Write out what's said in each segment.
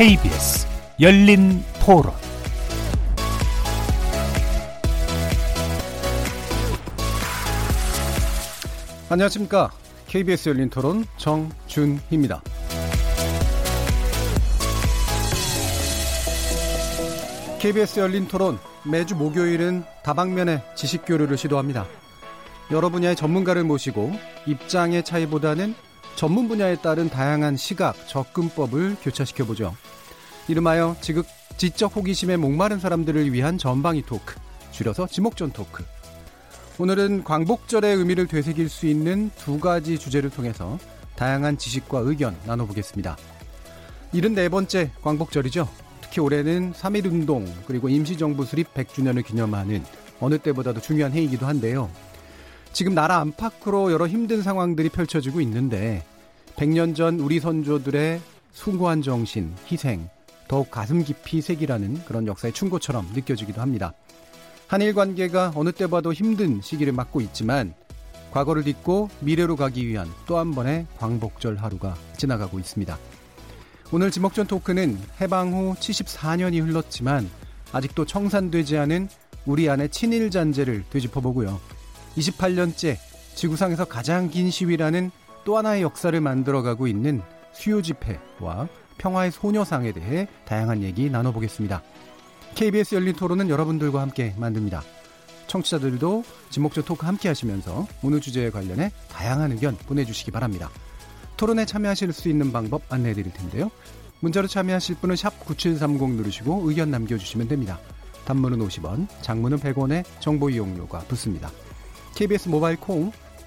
KBS 열린 토론 안녕하십니까. KBS 열린 토론 정준희입니다. KBS 열린 토론 매주 목요일은 다방면의 지식 교류를 시도합니다. 여러 분야의 전문가를 모시고 입장의 차이보다는 전문 분야에 따른 다양한 시각, 접근법을 교차시켜 보죠. 이름하여 지극 지적 호기심에 목마른 사람들을 위한 전방위 토크, 줄여서 지목전 토크. 오늘은 광복절의 의미를 되새길 수 있는 두 가지 주제를 통해서 다양한 지식과 의견 나눠보겠습니다. 74번째 광복절이죠. 특히 올해는 3.1운동 그리고 임시정부 수립 100주년을 기념하는 어느 때보다도 중요한 해이기도 한데요. 지금 나라 안팎으로 여러 힘든 상황들이 펼쳐지고 있는데 100년 전 우리 선조들의 숭고한 정신, 희생, 더욱 가슴 깊이 새기라는 그런 역사의 충고처럼 느껴지기도 합니다. 한일 관계가 어느 때 봐도 힘든 시기를 맞고 있지만 과거를 딛고 미래로 가기 위한 또 한 번의 광복절 하루가 지나가고 있습니다. 오늘 지목전 토크는 해방 후 74년이 흘렀지만 아직도 청산되지 않은 우리 안의 친일 잔재를 되짚어보고요. 28년째 지구상에서 가장 긴 시위라는 또 하나의 역사를 만들어가고 있는 수요 집회와 평화의 소녀상에 대해 다양한 얘기 나눠보겠습니다. KBS 열린 토론은 여러분들과 함께 만듭니다. 청취자들도 지목전 토크 함께 하시면서 오늘 주제에 관련해 다양한 의견 보내주시기 바랍니다. 토론에 참여하실 수 있는 방법 안내해 드릴 텐데요. 문자로 참여하실 분은 샵9730 누르시고 의견 남겨주시면 됩니다. 단문은 50원, 장문은 100원의 정보 이용료가 붙습니다. KBS 모바일 콩,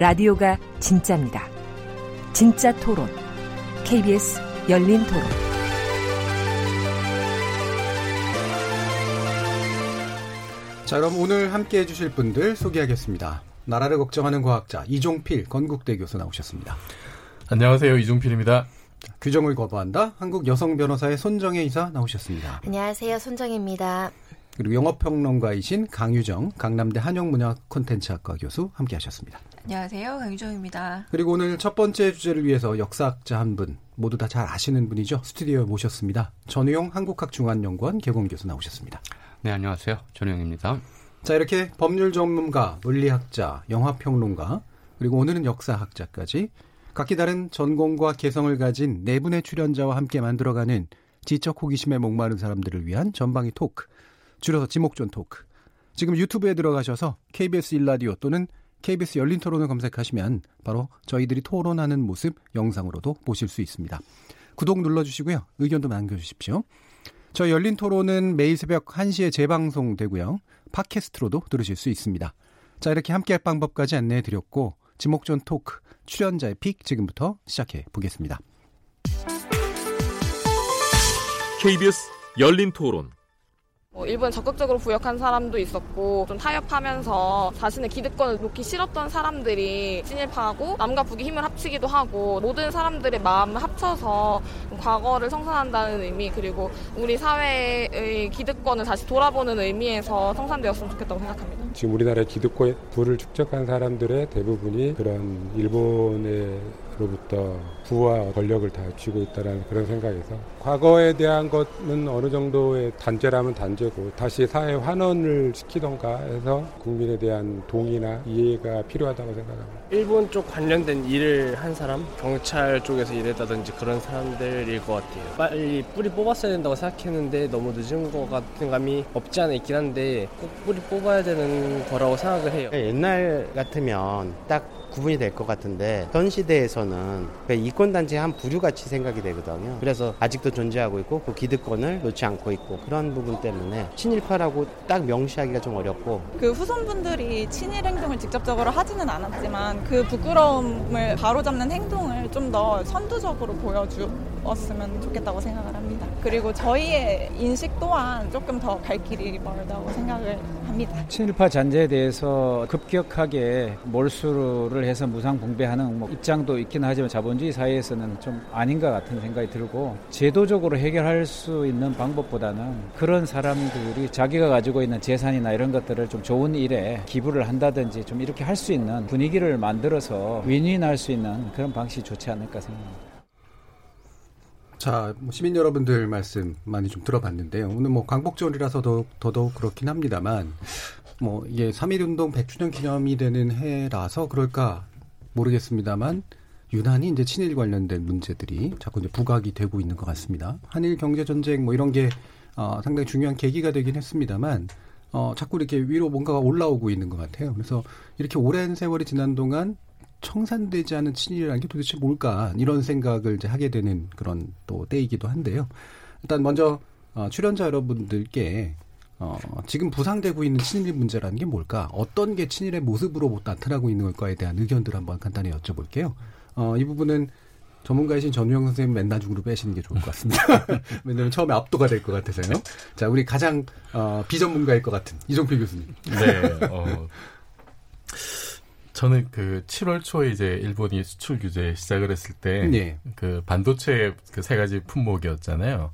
라디오가 진짜입니다. 진짜 토론, KBS 열린 토론. 자, 그럼 오늘 함께 해주실 분들 소개하겠습니다. 나라를 걱정하는 과학자 이종필 건국대 교수 나오셨습니다. 안녕하세요. 이종필입니다. 규정을 거부한다. 한국 여성 변호사의 손정혜 이사 나오셨습니다. 안녕하세요. 손정혜입니다. 그리고 영어평론가이신 강유정 강남대 한영문학 콘텐츠학과 교수 함께하셨습니다. 안녕하세요. 강유정입니다. 그리고 오늘 첫 번째 주제를 위해서 역사학자 한 분, 모두 다 잘 아시는 분이죠. 스튜디오에 모셨습니다. 전우용 한국학중앙연구원 개공 교수 나오셨습니다. 네, 안녕하세요. 전우용입니다. 자, 이렇게 법률 전문가, 물리학자, 영화평론가, 그리고 오늘은 역사학자까지 각기 다른 전공과 개성을 가진 네 분의 출연자와 함께 만들어가는 지적 호기심에 목마른 사람들을 위한 전방위 토크, 줄여서 지목전 토크. 지금 유튜브에 들어가셔서 KBS 일라디오 또는 KBS 열린 토론을 검색하시면 바로 저희들이 토론하는 모습 영상으로도 보실 수 있습니다. 구독 눌러주시고요. 의견도 남겨주십시오. 저희 열린 토론은 매일 새벽 1시에 재방송되고요. 팟캐스트로도 들으실 수 있습니다. 자, 이렇게 함께 할 방법까지 안내해 드렸고, 지목전 토크, 출연자의 픽 지금부터 시작해 보겠습니다. KBS 열린 토론. 뭐 일본 적극적으로 부역한 사람도 있었고 좀 타협하면서 자신의 기득권을 놓기 싫었던 사람들이 친일파하고 남과 북이 힘을 합치기도 하고 모든 사람들의 마음을 합쳐서 과거를 성산한다는 의미 그리고 우리 사회의 기득권을 다시 돌아보는 의미에서 성산되었으면 좋겠다고 생각합니다. 지금 우리나라의 기득권 부를 축적한 사람들의 대부분이 그런 일본의 로부터 부와 권력을 다 쥐고 있다는 그런 생각에서 과거에 대한 것은 어느 정도의 단죄라면 단죄고 다시 사회 환원을 시키던가 해서 국민에 대한 동의나 이해가 필요하다고 생각합니다. 일본 쪽 관련된 일을 한 사람, 경찰 쪽에서 일했다든지 그런 사람들일 것 같아요. 빨리 뿌리 뽑았어야 된다고 생각했는데 너무 늦은 것 같은 감이 없지 않아 있긴 한데 꼭 뿌리 뽑아야 되는 거라고 생각을 해요. 옛날 같으면 딱 구분이 될 것 같은데 전 시대에서는 이권단체의 한 부류같이 생각이 되거든요. 그래서 아직도 존재하고 있고 그 기득권을 놓지 않고 있고 그런 부분 때문에 친일파라고 딱 명시하기가 좀 어렵고 그 후손분들이 친일 행동을 직접적으로 하지는 않았지만 그 부끄러움을 바로잡는 행동을 좀 더 선두적으로 보여주 바꿨으면 좋겠다고 생각을 합니다. 그리고 저희의 인식 또한 조금 더 갈 길이 멀다고 생각을 합니다. 친일파 잔재에 대해서 급격하게 몰수를 해서 무상붕배하는 뭐 입장도 있긴 하지만 자본주의 사회에서는 좀 아닌 것 같은 생각이 들고 제도적으로 해결할 수 있는 방법보다는 그런 사람들이 자기가 가지고 있는 재산이나 이런 것들을 좀 좋은 일에 기부를 한다든지 좀 이렇게 할 수 있는 분위기를 만들어서 윈윈할 수 있는 그런 방식이 좋지 않을까 생각합니다. 자, 뭐 시민 여러분들 말씀 많이 좀 들어봤는데요. 오늘 뭐 광복절이라서 더욱, 더더욱 그렇긴 합니다만, 뭐 이게 3.1운동 100주년 기념이 되는 해라서 그럴까 모르겠습니다만, 유난히 이제 친일 관련된 문제들이 자꾸 이제 부각이 되고 있는 것 같습니다. 한일 경제전쟁 뭐 이런 게 어, 상당히 중요한 계기가 되긴 했습니다만, 어, 자꾸 이렇게 위로 뭔가가 올라오고 있는 것 같아요. 그래서 이렇게 오랜 세월이 지난 동안 청산되지 않은 친일이라는 게 도대체 뭘까 이런 생각을 이제 하게 되는 그런 또 때이기도 한데요. 일단 먼저 어, 출연자 여러분들께 어, 지금 부상되고 있는 친일 문제라는 게 뭘까? 어떤 게 친일의 모습으로 나타나고 있는 걸까에 대한 의견들 한번 간단히 여쭤볼게요. 어, 이 부분은 전문가이신 전우영 선생님 맨날 중으로 빼시는 게 좋을 것 같습니다. 왜냐하면 처음에 압도가 될 것 같아서요. 자, 우리 가장 어, 비전문가일 것 같은 이종필 교수님. 네. 어, 저는 그 7월 초에 이제 일본이 수출 규제 시작을 했을 때, 네. 그 반도체 그 세 가지 품목이었잖아요.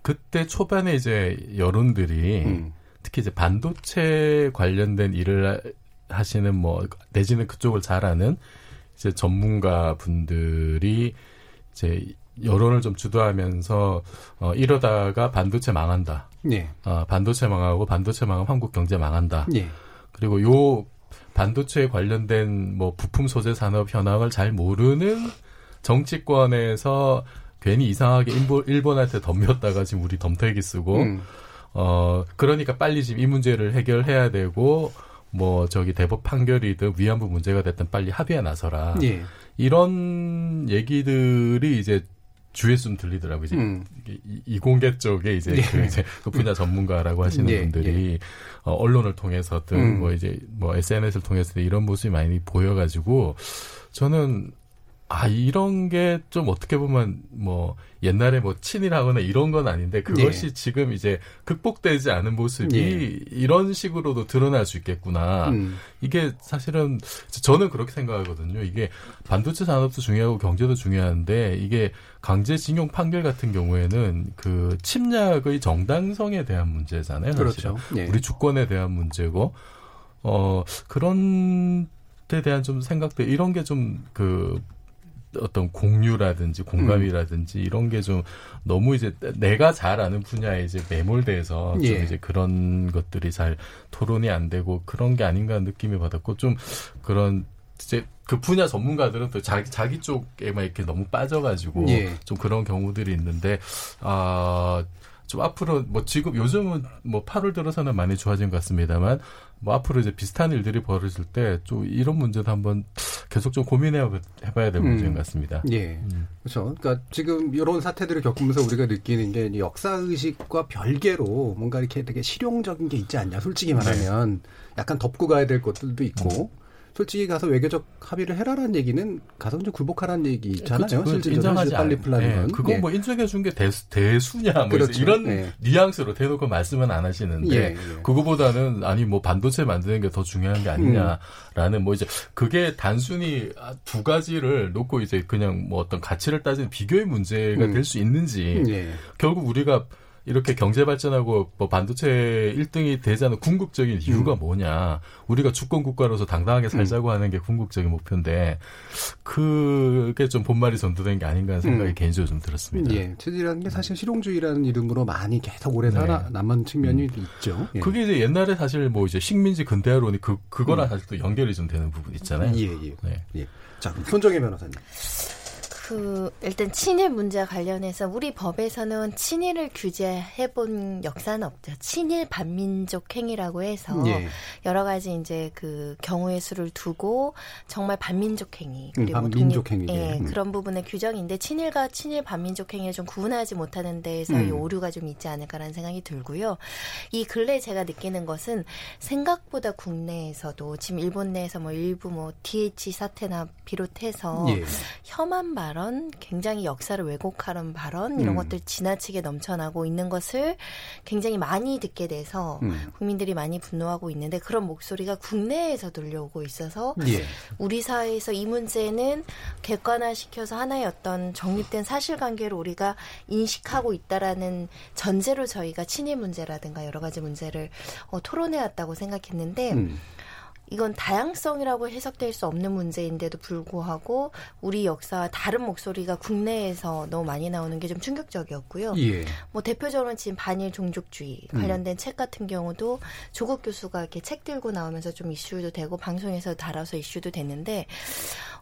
그때 초반에 이제 여론들이 음. 특히 이제 반도체 관련된 일을 하시는 뭐 내지는 그쪽을 잘 아는 이제 전문가 분들이 이제 여론을 좀 주도하면서 어 이러다가 반도체 망한다. 네. 어 반도체 망하고 반도체 망하면 한국 경제 망한다. 네. 그리고 요 반도체에 관련된 뭐 부품 소재 산업 현황을 잘 모르는 정치권에서 괜히 이상하게 일본, 일본한테 덤볐다가 지금 우리 덤태기 쓰고 음. 어 그러니까 빨리 지금 이 문제를 해결해야 되고 뭐 저기 대법 판결이든 위안부 문제가 됐든 빨리 합의에 나서라. 예. 이런 얘기들이 이제 주에서 좀 들리더라고요. 이제 음. 이공계 쪽에 이제 예. 그 이제 그 분야 전문가라고 하시는 예. 분들이 예. 어, 언론을 통해서든 음. 뭐 이제 뭐 SNS를 통해서 이런 모습이 많이 보여가지고 저는 아 이런 게 좀 어떻게 보면 뭐 옛날에 뭐 친일하거나 이런 건 아닌데 그것이 네. 지금 이제 극복되지 않은 모습이 네. 이런 식으로도 드러날 수 있겠구나. 음. 이게 사실은 저는 그렇게 생각하거든요. 이게 반도체 산업도 중요하고 경제도 중요한데 이게 강제징용 판결 같은 경우에는 그 침략의 정당성에 대한 문제잖아요. 그렇죠. 네. 우리 주권에 대한 문제고 어 그런 데 대한 좀 생각들 이런 게 좀 그 어떤 공유라든지 공감이라든지 음. 이런 게 좀 너무 이제 내가 잘 아는 분야에 이제 매몰돼서 좀 예. 이제 그런 것들이 잘 토론이 안 되고 그런 게 아닌가 하는 느낌이 받았고 좀 그런 이제 그 분야 전문가들은 또 자기 자기 쪽에만 이렇게 너무 빠져가지고 예. 좀 그런 경우들이 있는데 아. 좀 앞으로 뭐 지금 요즘은 뭐 8월 들어서는 많이 좋아진 것 같습니다만 뭐 앞으로 이제 비슷한 일들이 벌어질 때 좀 이런 문제도 한번 계속 좀 고민해 봐야 될 음. 문제인 것 같습니다. 예. 음. 그렇죠. 그러니까 지금 이런 사태들을 겪으면서 우리가 느끼는 게 역사 의식과 별개로 뭔가 이렇게 되게 실용적인 게 있지 않냐. 솔직히 말하면 네. 약간 덮고 가야 될 것들도 있고 음. 솔직히 가서 외교적 합의를 해라라는 얘기는 가서 좀 굴복하라는 얘기잖아요. 그, 실제 인정하지 빨리 풀라는 네, 건. 그거 네. 뭐 인정해 준게 대수, 대수냐 뭐 그렇죠. 이런 네. 뉘앙스로 대놓고 말씀은 안 하시는데 예, 예. 그거보다는 아니 뭐 반도체 만드는 게 더 중요한 게 아니냐라는 음. 뭐 이제 그게 단순히 두 가지를 놓고 이제 그냥 뭐 어떤 가치를 따지는 비교의 문제가 음. 될수 있는지 예. 결국 우리가 이렇게 경제 발전하고 뭐 반도체 1등이 되자는 궁극적인 이유가 음. 뭐냐. 우리가 주권 국가로서 당당하게 살자고 음. 하는 게 궁극적인 목표인데 그게 좀 본말이 전도된 게 아닌가 하는 생각이 음. 개인적으로 좀 들었습니다. 예. 체질이라는 게 사실 실용주의라는 이름으로 많이 계속 오래 살아 네. 남은 측면이 음. 있죠. 예. 그게 이제 옛날에 사실 뭐 이제 식민지 근대화론이 그 그거랑 음. 사실 또 연결이 좀 되는 부분 있잖아요. 예, 예. 네. 예. 자, 손정혜 변호사님. 그 일단 친일 문제와 관련해서 우리 법에서는 친일을 규제해 본 역사는 없죠. 친일 반민족 행위라고 해서 예. 여러 가지 이제 그 경우의 수를 두고 정말 반민족 행위 음, 그리고 음, 반민족 행위 예, 음. 그런 부분의 규정인데 친일과 친일 반민족 행위를 좀 구분하지 못하는 데에서 음. 이 오류가 좀 있지 않을까라는 생각이 들고요. 이 근래 제가 느끼는 것은 생각보다 국내에서도 지금 일본 내에서 뭐 일부 뭐 DH 사태나 비롯해서 예. 혐한 발언 발언, 굉장히 역사를 왜곡하는 발언 이런 음. 것들 지나치게 넘쳐나고 있는 것을 굉장히 많이 듣게 돼서 음. 국민들이 많이 분노하고 있는데 그런 목소리가 국내에서 들려오고 있어서 예. 우리 사회에서 이 문제는 객관화시켜서 하나의 어떤 정립된 사실관계를 우리가 인식하고 있다라는 전제로 저희가 친일 문제라든가 여러 가지 문제를 어, 토론해왔다고 생각했는데. 음. 이건 다양성이라고 해석될 수 없는 문제인데도 불구하고 우리 역사와 다른 목소리가 국내에서 너무 많이 나오는 게 좀 충격적이었고요. 예. 뭐 대표적으로 지금 반일 종족주의 음. 관련된 음. 책 같은 경우도 조국 교수가 이렇게 책 들고 나오면서 좀 이슈도 되고 방송에서 달아서 이슈도 됐는데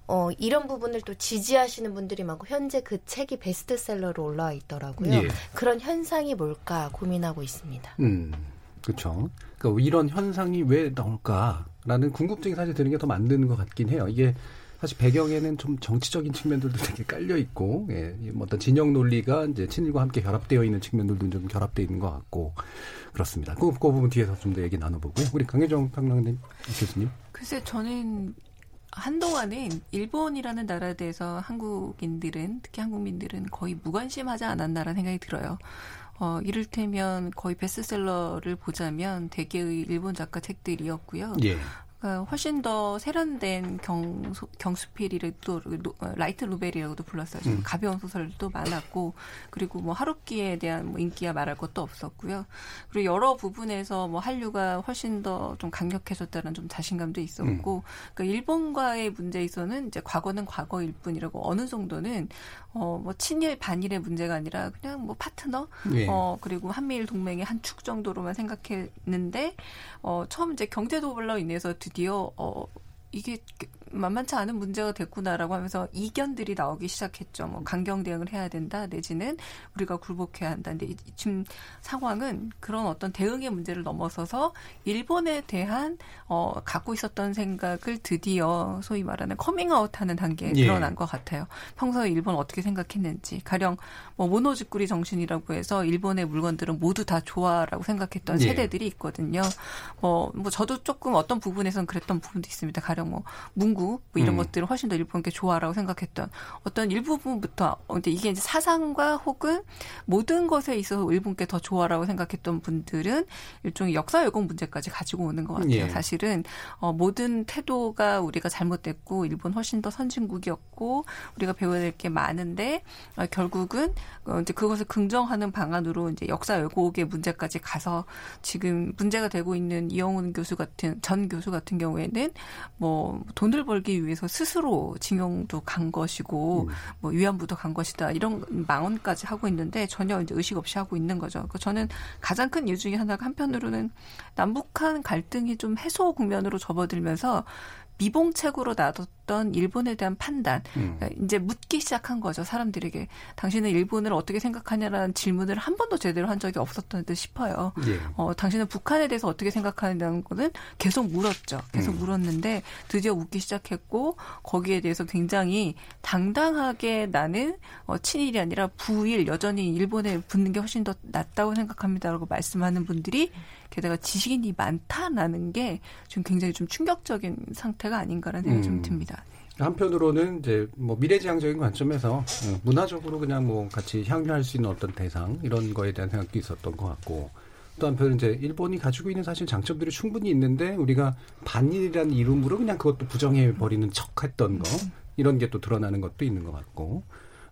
어, 이런 부분을 또 지지하시는 분들이 많고 현재 그 책이 베스트셀러로 올라와 있더라고요. 예. 그런 현상이 뭘까 고민하고 있습니다. 음. 그렇죠. 그러니까 이런 현상이 왜 나올까 라는 궁금증이 사실 드는 게 더 만드는 것 같긴 해요. 이게 사실 배경에는 좀 정치적인 측면들도 되게 깔려 있고, 예, 뭐 어떤 진영 논리가 이제 친일과 함께 결합되어 있는 측면들도 좀 결합되어 있는 것 같고 그렇습니다. 그, 그 부분 뒤에서 좀 더 얘기 나눠보고 우리 강혜정 평론가님 교수님. 글쎄 저는 한동안은 일본이라는 나라에 대해서 한국인들은 특히 한국민들은 거의 무관심하지 않았나라는 생각이 들어요. 어, 이를테면 거의 베스트셀러를 보자면 대개의 일본 작가 책들이었고요. 예. 그러니까 훨씬 더 세련된 경, 경수필이라도 어, light novel이라고도 불렀어요. 좀 음. 가벼운 소설도 많았고 그리고 뭐 하루키에 대한 뭐 인기야 말할 것도 없었고요. 그리고 여러 부분에서 뭐 한류가 훨씬 더 좀 강력해졌다는 좀 자신감도 있었고 음. 그러니까 일본과의 문제에서는 이제 과거는 과거일 뿐이라고 어느 정도는 어 뭐 친일 반일의 문제가 아니라 그냥 뭐 파트너 예. 어 그리고 한미일 동맹의 한 축 정도로만 생각했는데 어 처음 이제 경제 도발로 인해서 드디어 어 이게 만만치 않은 문제가 됐구나라고 하면서 이견들이 나오기 시작했죠. 뭐 강경 대응을 해야 된다 내지는 우리가 굴복해야 한다. 근데 지금 상황은 그런 어떤 대응의 문제를 넘어서서 일본에 대한 어 갖고 있었던 생각을 드디어 소위 말하는 커밍아웃하는 단계에 예. 드러난 것 같아요. 평소에 일본 어떻게 생각했는지 가령 뭐 모노즈꾸리 정신이라고 해서 일본의 물건들은 모두 다 좋아라고 생각했던 예. 세대들이 있거든요. 뭐, 뭐 저도 조금 어떤 부분에서는 그랬던 부분도 있습니다. 가령 뭐 문구 뭐 이런 음. 것들을 훨씬 더 일본께 좋아라고 생각했던 어떤 일부분부터 근데 이게 이제 사상과 혹은 모든 것에 있어서 일본께 더 좋아라고 생각했던 분들은 일종의 역사 왜곡 문제까지 가지고 오는 것 같아요. 예. 사실은 어, 모든 태도가 우리가 잘못됐고 일본 훨씬 더 선진국이었고 우리가 배워야 될 게 많은데 어, 결국은 어, 이제 그것을 긍정하는 방안으로 이제 역사 왜곡의 문제까지 가서 지금 문제가 되고 있는 이영훈 교수 같은 전 교수 같은 경우에는 뭐 돈을 벌기 위해서 스스로 징용도 간 것이고 음. 뭐 위안부도 간 것이다 이런 망언까지 하고 있는데 전혀 이제 의식 없이 하고 있는 거죠. 그 저는 가장 큰 이유 중에 하나가 한편으로는 남북한 갈등이 좀 해소 국면으로 접어들면서 미봉책으로 놔뒀던 일본에 대한 판단, 음. 그러니까 이제 묻기 시작한 거죠 사람들에게. 당신은 일본을 어떻게 생각하냐라는 질문을 한 번도 제대로 한 적이 없었던 듯 싶어요. 예. 어, 당신은 북한에 대해서 어떻게 생각하냐는 거는 계속 물었죠. 계속 음. 물었는데 드디어 묻기 시작했고 거기에 대해서 굉장히 당당하게 나는 어, 친일이 아니라 부일 여전히 일본에 붙는 게 훨씬 더 낫다고 생각합니다라고 말씀하는 분들이 게다가 지식인이 많다라는 게 좀 굉장히 좀 충격적인 상태가 아닌가라는 생각이 음. 좀 듭니다. 한편으로는 이제 뭐 미래지향적인 관점에서 어, 문화적으로 그냥 뭐 같이 향유할 수 있는 어떤 대상 이런 거에 대한 생각도 있었던 것 같고 또 한편 이제 일본이 가지고 있는 사실 장점들이 충분히 있는데 우리가 반일이라는 이름으로 그냥 그것도 부정해 버리는 척했던 거 이런 게 또 드러나는 것도 있는 것 같고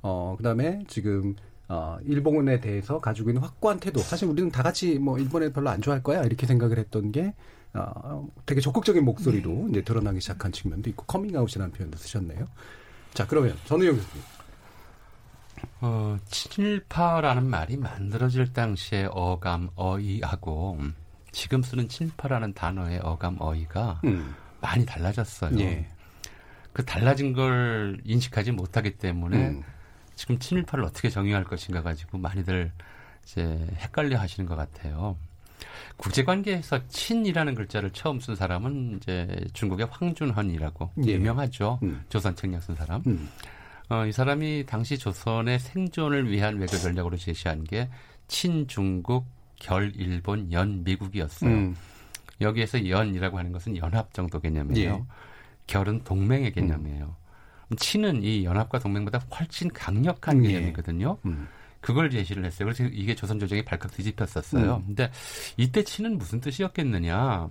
어 그다음에 지금 어, 일본에 대해서 가지고 있는 확고한 태도. 사실 우리는 다 같이 뭐 일본에 별로 안 좋아할 거야 이렇게 생각을 했던 게 어, 되게 적극적인 목소리로 네. 이제 드러나기 시작한 측면도 있고 커밍아웃이라는 표현도 쓰셨네요. 자 그러면 전우영 교수님. 어, 친일파라는 말이 만들어질 당시에 어감, 어이하고 지금 쓰는 친일파라는 단어의 어감, 어이가 음. 많이 달라졌어요. 예. 그 달라진 걸 인식하지 못하기 때문에 음. 지금 친일파를 어떻게 정의할 것인가 가지고 많이들 이제 헷갈려 하시는 것 같아요. 국제관계에서 친이라는 글자를 처음 쓴 사람은 이제 중국의 황준헌이라고 예. 유명하죠. 음. 조선 책략 쓴 사람. 음. 어, 이 사람이 당시 조선의 생존을 위한 외교 전략으로 제시한 게 친중국, 결일본, 연미국이었어요. 음. 여기에서 연이라고 하는 것은 연합 정도 개념이에요. 예. 결은 동맹의 개념이에요. 친은 이 연합과 동맹보다 훨씬 강력한 음, 예. 개념이거든요. 음. 그걸 제시를 했어요. 그래서 이게 조선 조정이 발칵 뒤집혔었어요. 음. 근데 이때 친은 무슨 뜻이었겠느냐?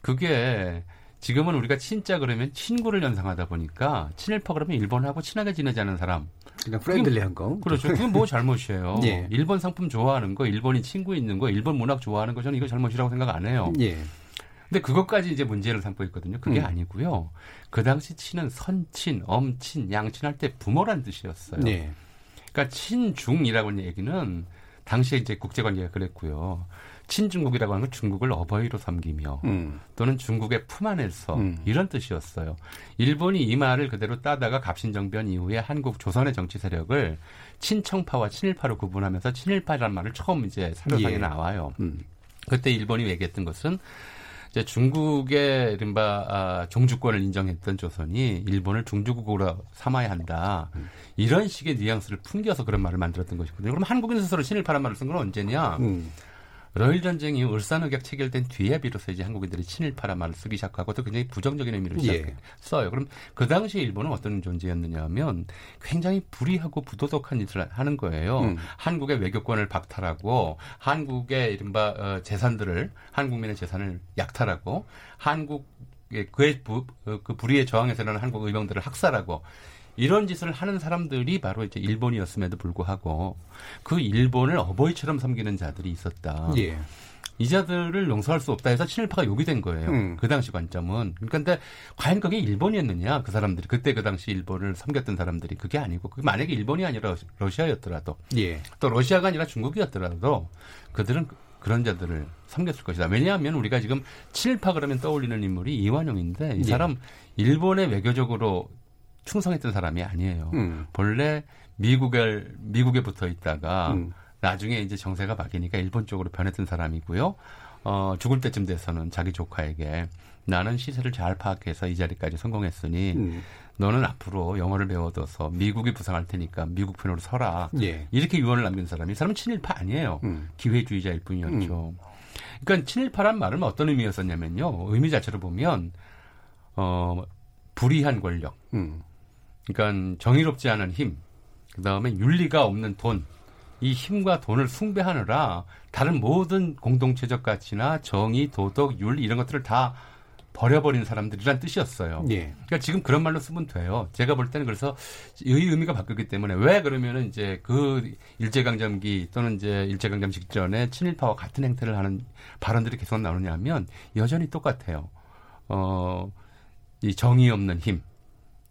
그게 지금은 우리가 친자 그러면 친구를 연상하다 보니까 친일파 그러면 일본하고 친하게 지내자는 사람. 그냥 friendly한 거. 그렇죠. 그게 뭐 잘못이에요. 예. 일본 상품 좋아하는 거, 일본인 친구 있는 거, 일본 문학 좋아하는 거 저는 이거 잘못이라고 생각 안 해요. 예. 근데 그것까지 이제 문제를 삼고 있거든요. 그게 음. 아니고요. 그 당시 친은 선친, 엄친, 양친할 때 부모란 뜻이었어요. 네. 그러니까 친중이라고 하는 얘기는 당시에 이제 국제 관계가 그랬고요. 친중국이라고 하는 건 중국을 어버이로 섬기며 음. 또는 중국의 품 안에서 음. 이런 뜻이었어요. 일본이 이 말을 그대로 따다가 갑신정변 이후에 한국 조선의 정치 세력을 친청파와 친일파로 구분하면서 친일파라는 말을 처음 이제 사료상에 예. 나와요. 음. 그때 일본이 얘기했던 것은 이제 중국의 이른바 아, 종주권을 인정했던 조선이 일본을 중주국으로 삼아야 한다. 음. 이런 식의 뉘앙스를 풍겨서 그런 말을 만들었던 것이거든요. 그럼 한국인 스스로 친일파란 말을 쓴 건 언제냐? 음. 러일 전쟁이 울산 의격 체결된 뒤에 비로소 이제 한국인들이 친일파란 말을 쓰기 시작하고 또 굉장히 부정적인 의미를 예. 써요. 그럼 그 당시에 일본은 어떤 존재였느냐 하면 굉장히 불의하고 부도덕한 짓을 하는 거예요. 음. 한국의 외교권을 박탈하고 한국의 이른바 어, 재산들을 한국민의 재산을 약탈하고 한국 그의 부, 어, 그 불의에 저항해서 는 한국 의병들을 학살하고 이런 짓을 하는 사람들이 바로 이제 일본이었음에도 불구하고 그 일본을 어버이처럼 섬기는 자들이 있었다. 예. 이 자들을 용서할 수 없다 해서 친일파가 욕이 된 거예요. 음. 그 당시 관점은. 그러니까 근데 과연 그게 일본이었느냐? 그 사람들이 그때 그 당시 일본을 섬겼던 사람들이 그게 아니고 그 만약에 일본이 아니라 러시아였더라도 예. 또 러시아가 아니라 중국이었더라도 그들은 그런 자들을 섬겼을 것이다. 왜냐하면 우리가 지금 친일파 그러면 떠올리는 인물이 이완용인데 이 예. 사람 예. 일본에 외교적으로 충성했던 사람이 아니에요. 음. 본래 미국에 미국에 붙어 있다가 음. 나중에 이제 정세가 바뀌니까 일본 쪽으로 변했던 사람이고요. 어, 죽을 때쯤 돼서는 자기 조카에게 나는 시세를 잘 파악해서 이 자리까지 성공했으니 음. 너는 앞으로 영어를 배워둬서 미국이 부상할 테니까 미국 편으로 서라. 예. 이렇게 유언을 남긴 사람이 이 사람은 친일파 아니에요. 음. 기회주의자일 뿐이었죠. 음. 그러니까 친일파란 말은 어떤 의미였었냐면요. 의미 자체로 보면 어 불의한 권력, 음. 그러니까 정의롭지 않은 힘, 그 다음에 윤리가 없는 돈, 이 힘과 돈을 숭배하느라 다른 모든 공동체적 가치나 정의, 도덕, 윤리 이런 것들을 다 버려버린 사람들이란 뜻이었어요. 예. 그러니까 지금 그런 말로 쓰면 돼요. 제가 볼 때는 그래서 의 의미가 바뀌었기 때문에 왜 그러면은 이제 그 일제강점기 또는 이제 일제강점 직전에 친일파와 같은 행태를 하는 발언들이 계속 나오냐 하면 여전히 똑같아요. 어, 이 정의 없는 힘,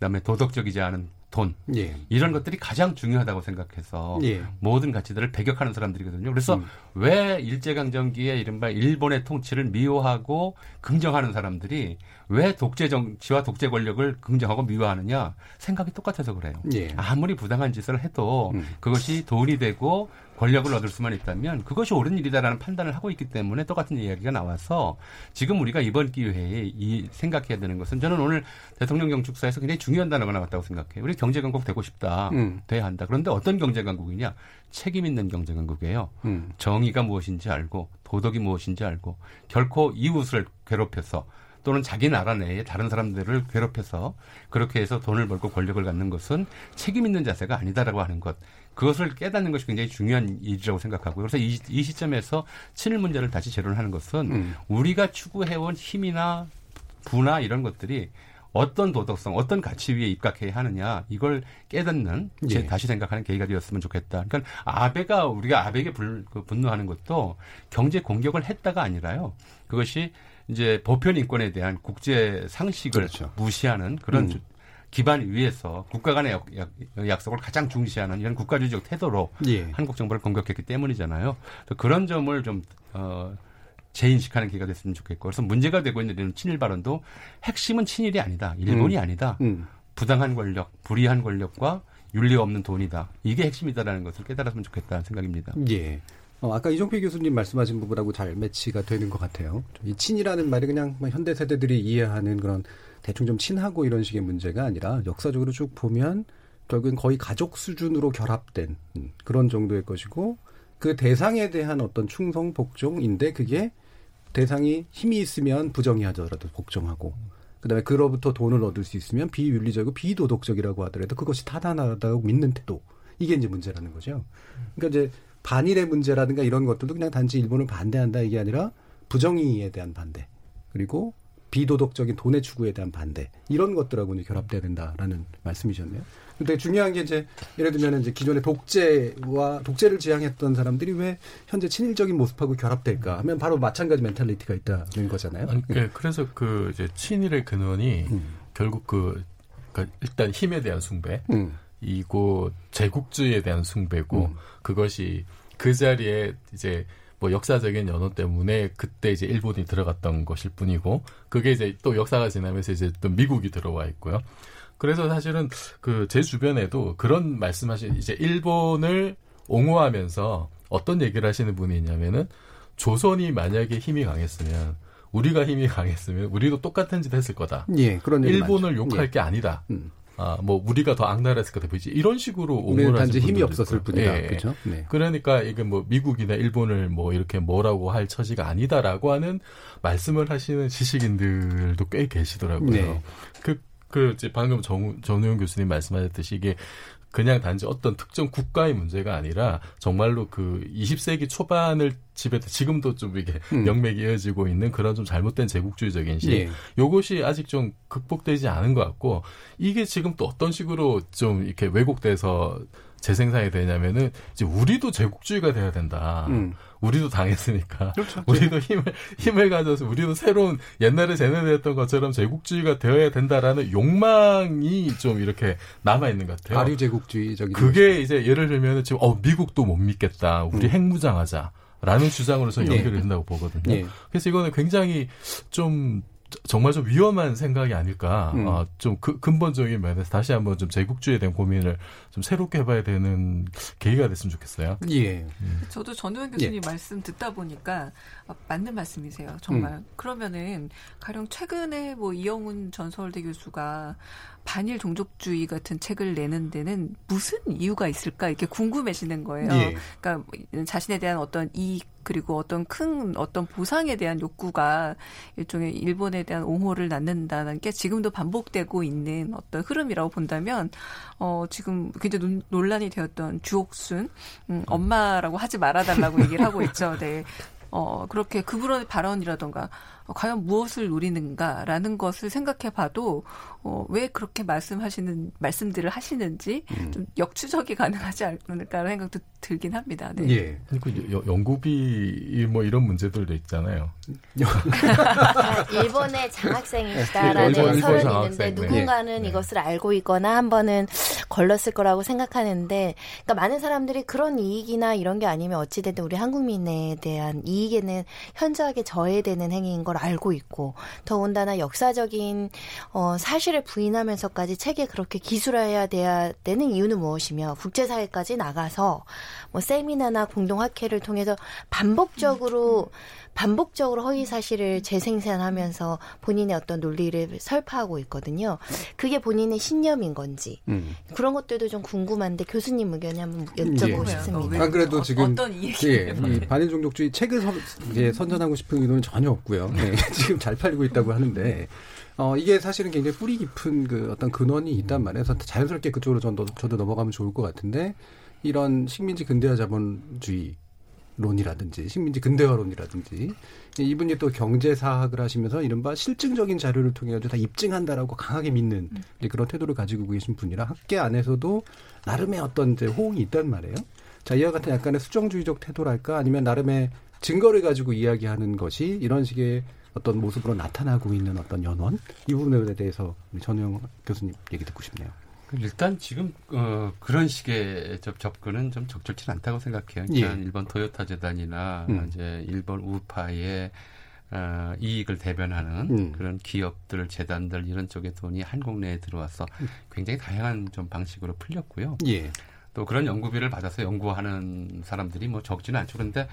그다음에 도덕적이지 않은 돈 예. 이런 것들이 가장 중요하다고 생각해서 예. 모든 가치들을 배격하는 사람들이거든요. 그래서 음. 왜 일제강점기에 이른바 일본의 통치를 미워하고 긍정하는 사람들이 왜 독재 정치와 독재 권력을 긍정하고 미워하느냐 생각이 똑같아서 그래요. 예. 아무리 부당한 짓을 해도 음. 그것이 돈이 되고 권력을 얻을 수만 있다면 그것이 옳은 일이다라는 판단을 하고 있기 때문에 똑같은 이야기가 나와서 지금 우리가 이번 기회에 이 생각해야 되는 것은 저는 오늘 대통령 경축사에서 굉장히 중요한 단어가 나왔다고 생각해요. 우리 경제 강국 되고 싶다. 음. 돼야 한다. 그런데 어떤 경제 강국이냐? 책임 있는 경제 강국이에요. 음. 정의가 무엇인지 알고 도덕이 무엇인지 알고 결코 이웃을 괴롭혀서 또는 자기 나라 내에 다른 사람들을 괴롭혀서 그렇게 해서 돈을 벌고 권력을 갖는 것은 책임 있는 자세가 아니다라고 하는 것. 그것을 깨닫는 것이 굉장히 중요한 일이라고 생각하고요. 그래서 이, 이 시점에서 친일 문제를 다시 재론하는 것은 음. 우리가 추구해온 힘이나 부나 이런 것들이 어떤 도덕성, 어떤 가치 위에 입각해야 하느냐 이걸 깨닫는 예. 다시 생각하는 계기가 되었으면 좋겠다. 그러니까 아베가 우리가 아베에게 불, 그 분노하는 것도 경제 공격을 했다가 아니라요. 그것이 이제 보편 인권에 대한 국제 상식을 그렇죠. 무시하는 그런 음. 기반 위에서 국가 간의 약, 속을 가장 중시하는 이런 국가주의적 태도로 예. 한국 정부를 공격했기 때문이잖아요. 그런 점을 좀 어, 재인식하는 기회가 됐으면 좋겠고 그래서 문제가 되고 있는 이런 친일 발언도 핵심은 친일이 아니다. 일본이 음. 아니다. 음. 부당한 권력, 불의한 권력과 윤리 없는 돈이다. 이게 핵심이다라는 것을 깨달았으면 좋겠다는 생각입니다. 예. 어, 아까 이종필 교수님 말씀하신 부분하고 잘 매치가 되는 것 같아요. 이 친이라는 말이 그냥 뭐 현대 세대들이 이해하는 그런 대충 좀 친하고 이런 식의 문제가 아니라 역사적으로 쭉 보면 결국엔 거의 가족 수준으로 결합된 음, 그런 정도의 것이고 그 대상에 대한 어떤 충성 복종인데 그게 대상이 힘이 있으면 부정이 하더라도 복종하고 그다음에 그로부터 돈을 얻을 수 있으면 비윤리적이고 비도덕적이라고 하더라도 그것이 타당하다고 믿는 태도 이게 이제 문제라는 거죠. 그러니까 이제 반일의 문제라든가 이런 것들도 그냥 단지 일본을 반대한다 이게 아니라 부정의에 대한 반대 그리고 비도덕적인 돈의 추구에 대한 반대 이런 것들하고 이제 결합돼야 된다라는 말씀이셨네요. 근데 중요한 게 이제 예를 들면 이제 기존의 독재와 독재를 지향했던 사람들이 왜 현재 친일적인 모습하고 결합될까 하면 바로 마찬가지 멘탈리티가 있다는 거잖아요. 네, 그래서 그 이제 친일의 근원이 음. 결국 그 그러니까 일단 힘에 대한 숭배, 음. 이고 제국주의에 대한 숭배고 음. 그것이 그 자리에 이제 뭐 역사적인 연호 때문에 그때 이제 일본이 들어갔던 것일 뿐이고 그게 이제 또 역사가 지나면서 이제 또 미국이 들어와 있고요. 그래서 사실은 그 제 주변에도 그런 말씀하신 이제 일본을 옹호하면서 어떤 얘기를 하시는 분이 있냐면은 조선이 만약에 힘이 강했으면 우리가 힘이 강했으면 우리도 똑같은 짓 했을 거다. 예, 그런 일본을 욕할 예. 게 아니다. 음. 아, 뭐 우리가 더 악랄했을 거다 보이지 이런 식으로 옹호를 단지 힘이 없었을 뿐이다. 예. 그렇죠. 네. 그러니까 이게 뭐 미국이나 일본을 뭐 이렇게 뭐라고 할 처지가 아니다라고 하는 말씀을 하시는 지식인들도 꽤 계시더라고요. 네. 그, 그, 이제 방금 정, 정우영 교수님 말씀하셨듯이 이게 그냥 단지 어떤 특정 국가의 문제가 아니라 정말로 그 20세기 초반을 집에 지금도 좀 이게 음. 명맥이 이어지고 있는 그런 좀 잘못된 제국주의적인 시 예. 요것이 아직 좀 극복되지 않은 것 같고 이게 지금 또 어떤 식으로 좀 이렇게 왜곡돼서 재생산이 되냐면은 이제 우리도 제국주의가 돼야 된다. 음. 우리도 당했으니까. 그렇죠. 우리도 힘을 힘을 가져서 우리도 새로운 옛날에 제네됐던 것처럼 제국주의가 되어야 된다라는 욕망이 좀 이렇게 남아 있는 것 같아요. 아류 제국주의적인. 그게 것이 이제 예를 들면 지금 어 미국도 못 믿겠다. 우리 음. 핵무장하자. 라는 주장으로서 네. 연결이 된다고 보거든요. 네. 그래서 이거는 굉장히 좀 정말 좀 위험한 생각이 아닐까. 음. 어, 좀 그, 근본적인 면에서 다시 한번 좀 제국주의에 대한 고민을 좀 새롭게 해봐야 되는 계기가 됐으면 좋겠어요. 예. 음. 저도 전우현 교수님 예. 말씀 듣다 보니까 어, 맞는 말씀이세요. 정말. 음. 그러면은 가령 최근에 뭐 이영훈 전 서울대 교수가 반일 종족주의 같은 책을 내는 데는 무슨 이유가 있을까 이렇게 궁금해지는 거예요. 예. 그러니까 자신에 대한 어떤 이익 그리고 어떤 큰 어떤 보상에 대한 욕구가 일종의 일본에 대한 옹호를 낳는다는 게 지금도 반복되고 있는 어떤 흐름이라고 본다면 어 지금 굉장히 논란이 되었던 주옥순 음, 엄마라고 하지 말아달라고 얘기를 하고 있죠. 네. 어, 그렇게 그분의 발언이라던가 어, 과연 무엇을 노리는가라는 것을 생각해 봐도 어, 왜 그렇게 말씀하시는 말씀들을 하시는지 음. 좀 역추적이 가능하지 않을까라는 생각도 들긴 합니다. 네. 예. 그리고 연구비 뭐 이런 문제들도 있잖아요. 일본의 장학생이시다라는 일본, 설은 있는데 네. 누군가는 네. 이것을 알고 있거나 한 번은 걸렀을 거라고 생각하는데 그러니까 많은 사람들이 그런 이익이나 이런 게 아니면 어찌됐든 우리 한국민에 대한 이익에는 현저하게 저해되는 행위인 걸 알고 있고 더군다나 역사적인 어, 사실 을 부인하면서까지 책에 그렇게 기술화해야 돼야 되는 이유는 무엇이며 국제사회까지 나가서 뭐 세미나나 공동학회를 통해서 반복적으로 반복적으로 허위 사실을 재생산하면서 본인의 어떤 논리를 설파하고 있거든요. 그게 본인의 신념인 건지 음. 그런 것들도 좀 궁금한데 교수님 의견이 한번 여쭤보고 예. 싶습니다. 안 아, 그래도 지금 어떤 예, 이 반일 종족주의 책을 선, 이제 선전하고 싶은 의도는 전혀 없고요. 네, 지금 잘 팔리고 있다고 하는데 어, 이게 사실은 굉장히 뿌리 깊은 그 어떤 근원이 있단 말이에요. 자연스럽게 그쪽으로 저도, 저도 넘어가면 좋을 것 같은데 이런 식민지 근대화 자본주의 론이라든지 식민지 근대화론이라든지 이분이 또 경제사학을 하시면서 이른바 실증적인 자료를 통해 가지고 다 입증한다라고 강하게 믿는 음. 그런 태도를 가지고 계신 분이라 학계 안에서도 나름의 어떤 이제 호응이 있단 말이에요. 자 이와 같은 약간의 수정주의적 태도랄까 아니면 나름의 증거를 가지고 이야기하는 것이 이런 식의 어떤 모습으로 나타나고 있는 어떤 연원 이 부분에 대해서 전우영 교수님 얘기 듣고 싶네요. 일단 지금 어, 그런 식의 접, 접근은 좀 적절치 않다고 생각해요. 그러니까 예. 일본 토요타 재단이나 음. 이제 일본 우파의 어, 이익을 대변하는 음. 그런 기업들, 재단들 이런 쪽의 돈이 한국 내에 들어와서 음. 굉장히 다양한 좀 방식으로 풀렸고요. 예. 또 그런 연구비를 받아서 연구하는 사람들이 뭐 적지는 않죠. 그런데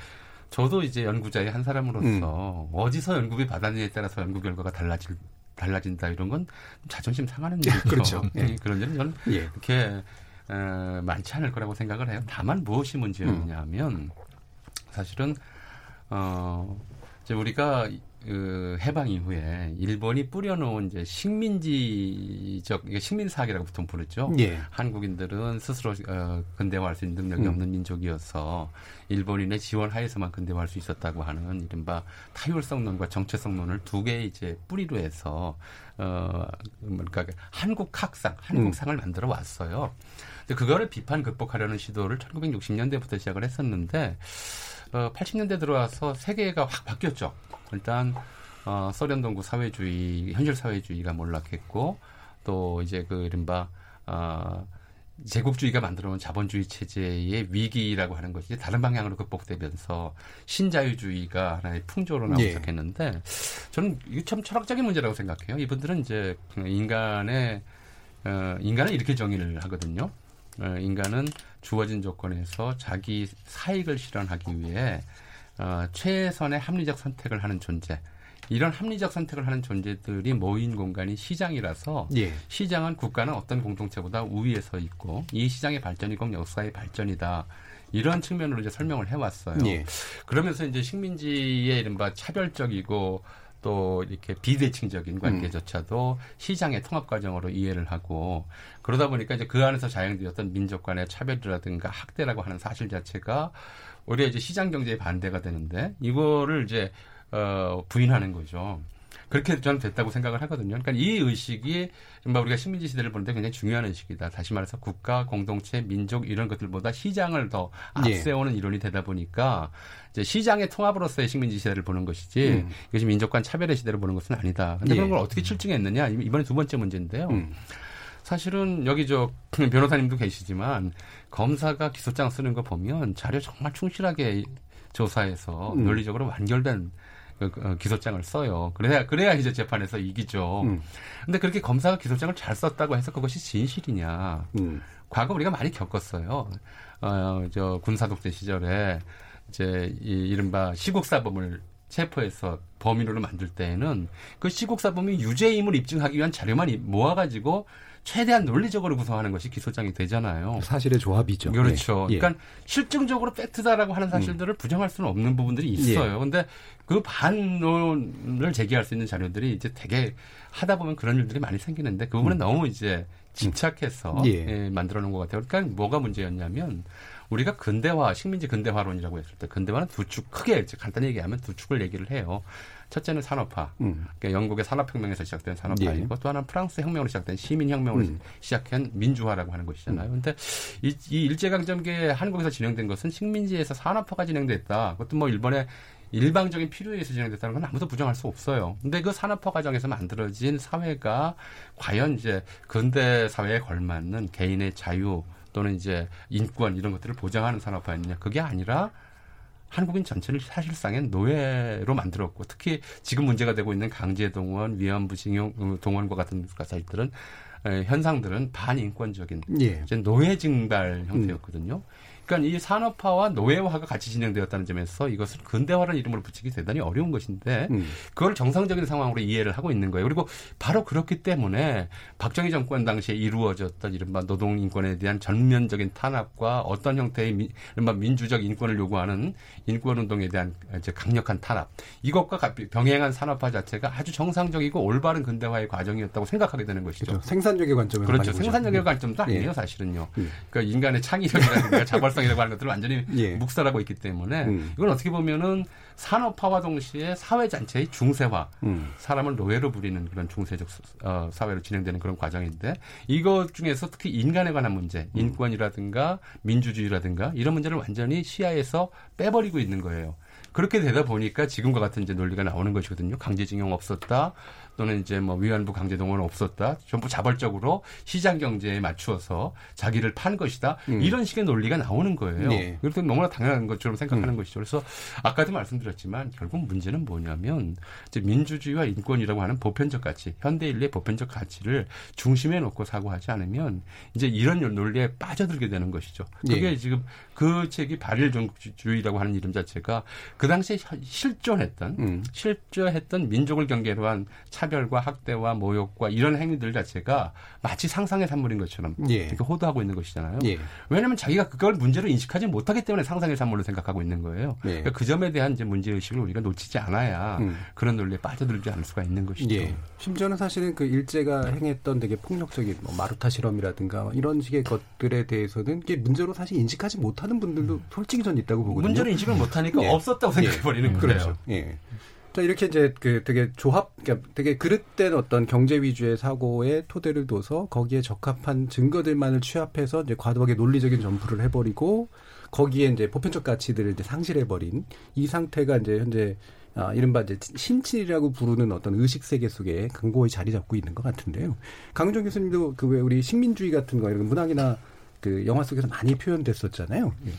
저도 이제 연구자의 한 사람으로서 음. 어디서 연구비 받았느냐에 따라서 연구 결과가 달라질 달라진다 이런 건 자존심 상하는 일이죠. 그렇죠. 예. 그런 일은 저는 예. 그렇게 어, 많지 않을 거라고 생각을 해요. 다만 무엇이 문제였냐면 사실은 어 이제 우리가 그 해방 이후에 일본이 뿌려놓은 이제 식민지적 식민 사학이라고 보통 부르죠. 예. 한국인들은 스스로 어, 근대화할 수 있는 능력이 음. 없는 민족이어서 일본인의 지원 하에서만 근대화할 수 있었다고 하는 이른바 타율성론과 정체성론을 두 개의 이제 뿌리로 해서 어 그러니까 한국 학상, 한국상을 음. 만들어 왔어요. 근데 그거를 비판 극복하려는 시도를 1960년대부터 시작을 했었는데 어 80년대 들어와서 세계가 확 바뀌었죠. 일단 어, 소련 동구 사회주의, 현실 사회주의가 몰락했고 또 이제 그 이른바 어, 제국주의가 만들어온 자본주의 체제의 위기라고 하는 것이 다른 방향으로 극복되면서 신자유주의가 하나의 풍조로 나오기 예. 시작했는데 저는 이게 참 철학적인 문제라고 생각해요. 이분들은 이제 인간의 어, 인간은 이렇게 정의를 하거든요. 어, 인간은 주어진 조건에서 자기 사익을 실현하기 위해 어, 최선의 합리적 선택을 하는 존재. 이런 합리적 선택을 하는 존재들이 모인 공간이 시장이라서 예. 시장은 국가는 어떤 공동체보다 우위에 서 있고 이 시장의 발전이 꼭 역사의 발전이다. 이런 측면으로 이제 설명을 해왔어요. 예. 그러면서 이제 식민지의 이른바 차별적이고 또 이렇게 비대칭적인 관계조차도 음. 시장의 통합 과정으로 이해를 하고 그러다 보니까 이제 그 안에서 자행되었던 민족 간의 차별이라든가 학대라고 하는 사실 자체가 오히려 이제 시장 경제에 반대가 되는데 이거를 이제 어 부인하는 거죠. 그렇게 저는 됐다고 생각을 하거든요. 그러니까 이 의식이 우리가 식민지 시대를 보는데 굉장히 중요한 의식이다. 다시 말해서 국가, 공동체, 민족 이런 것들보다 시장을 더 예. 앞세우는 예. 이론이 되다 보니까 이제 시장의 통합으로서의 식민지 시대를 보는 것이지 음. 이것이 민족 간 차별의 시대를 보는 것은 아니다. 근데 예. 그런 걸 어떻게 실증했느냐 이번에 두 번째 문제인데요. 음. 사실은 여기 저 변호사님도 계시지만 검사가 기소장 쓰는 거 보면 자료 정말 충실하게 조사해서 음. 논리적으로 완결된 그, 그, 어, 기소장을 써요. 그래야 그래야 이제 재판에서 이기죠. 음. 근데 그렇게 검사가 기소장을 잘 썼다고 해서 그것이 진실이냐? 음. 과거 우리가 많이 겪었어요. 어, 저 군사 독재 시절에 이제 이 이른바 시국사범을 체포해서 범인으로 만들 때에는 그 시국사범이 유죄임을 입증하기 위한 자료만 모아가지고 최대한 논리적으로 구성하는 것이 기소장이 되잖아요. 사실의 조합이죠. 그렇죠. 네. 그러니까 실증적으로 팩트다라고 하는 사실들을 음. 부정할 수는 없는 부분들이 있어요. 예. 근데 그 반론을 제기할 수 있는 자료들이 이제 되게 하다 보면 그런 일들이 많이 생기는데 그 부분은 음. 너무 이제 집착해서 예. 예, 만들어 놓은 것 같아요. 그러니까 뭐가 문제였냐면 우리가 근대화, 식민지 근대화론이라고 했을 때 근대화는 두 축, 크게 간단히 얘기하면 두 축을 얘기를 해요. 첫째는 산업화. 음. 그러니까 영국의 산업혁명에서 시작된 산업화이고 예. 또 하나는 프랑스 혁명으로 시작된 시민혁명으로 음. 시작한 민주화라고 하는 것이잖아요. 그런데 음. 이, 이 일제강점기에 한국에서 진행된 것은 식민지에서 산업화가 진행됐다. 그것도 뭐 일본의 일방적인 필요에 의해서 진행됐다는 건 아무도 부정할 수 없어요. 근데 그 산업화 과정에서 만들어진 사회가 과연 이제 근대 사회에 걸맞는 개인의 자유 또는 이제 인권 이런 것들을 보장하는 산업화였느냐. 그게 아니라 한국인 전체를 사실상엔 노예로 만들었고 특히 지금 문제가 되고 있는 강제 동원, 위안부 징용 어, 동원과 같은 사실들은 현상들은 반인권적인 예. 노예 증발 형태였거든요. 음. 그러니까 이 산업화와 노예화가 같이 진행되었다는 점에서 이것을 근대화라는 이름으로 붙이기 대단히 어려운 것인데 음. 그걸 정상적인 상황으로 이해를 하고 있는 거예요. 그리고 바로 그렇기 때문에 박정희 정권 당시에 이루어졌던 이른바 노동 인권에 대한 전면적인 탄압과 어떤 형태의 미, 이른바 민주적 인권을 요구하는 인권 운동에 대한 이제 강력한 탄압 이것과 병행한 산업화 자체가 아주 정상적이고 올바른 근대화의 과정이었다고 생각하게 되는 것이죠. 그렇죠. 생산적인 관점에서 그렇죠. 생산적인 관점도 아니에요, 예. 사실은요. 음. 그러니까 인간의 창의력이라든가 자발 활성이라고 하는 것들을 완전히 예. 묵살하고 있기 때문에 음. 이건 어떻게 보면은 산업화와 동시에 사회 전체의 중세화, 음. 사람을 노예로 부리는 그런 중세적 어, 사회로 진행되는 그런 과정인데 이것 중에서 특히 인간에 관한 문제, 음. 인권이라든가 민주주의라든가 이런 문제를 완전히 시야에서 빼버리고 있는 거예요. 그렇게 되다 보니까 지금과 같은 이제 논리가 나오는 것이거든요. 강제징용 없었다. 또는 이제 뭐 위안부 강제동원 없었다. 전부 자발적으로 시장 경제에 맞추어서 자기를 판 것이다. 음. 이런 식의 논리가 나오는 거예요. 네. 그래서 너무나 당연한 것처럼 생각하는 음. 것이죠. 그래서 아까도 말씀드렸지만 결국 문제는 뭐냐면 이제 민주주의와 인권이라고 하는 보편적 가치, 현대 인류의 보편적 가치를 중심에 놓고 사고하지 않으면 이제 이런 논리에 빠져들게 되는 것이죠. 그게 네. 지금 그 책이 발일 종주의라고 하는 이름 자체가 그 당시에 실존했던 음. 실존했던 민족을 경계로 한 차별과 학대와 모욕과 이런 행위들 자체가 마치 상상의 산물인 것처럼 예. 이렇게 호도하고 있는 것이잖아요. 예. 왜냐하면 자기가 그걸 문제로 인식하지 못하기 때문에 상상의 산물로 생각하고 있는 거예요. 예. 그러니까 그 점에 대한 이제 문제 의식을 우리가 놓치지 않아야 음. 그런 논리에 빠져들지 않을 수가 있는 것이죠. 예. 심지어는 사실은 그 일제가 행했던 되게 폭력적인 뭐 마루타 실험이라든가 이런 식의 것들에 대해서는 이게 문제로 사실 인식하지 못 하는 분들도 음. 솔직히 전 있다고 보거든요. 문제로 인식을 못하니까 예. 없었다고 생각해 버리는 예. 거예요. 그렇죠. 예. 자, 이렇게 이제 그 되게 조합, 그러니까 되게 그릇된 어떤 경제 위주의 사고의 토대를 둬서 거기에 적합한 증거들만을 취합해서 이제 과도하게 논리적인 점프를 해버리고 거기에 이제 보편적 가치들을 이제 상실해버린 이 상태가 이제 현재 아, 이른바 이제 신칠이라고 부르는 어떤 의식 세계 속에 근고히 자리 잡고 있는 것 같은데요. 강윤정 교수님도 그 왜 우리 식민주의 같은 거 이런 문학이나 그 영화 속에서 많이 표현됐었잖아요. 예.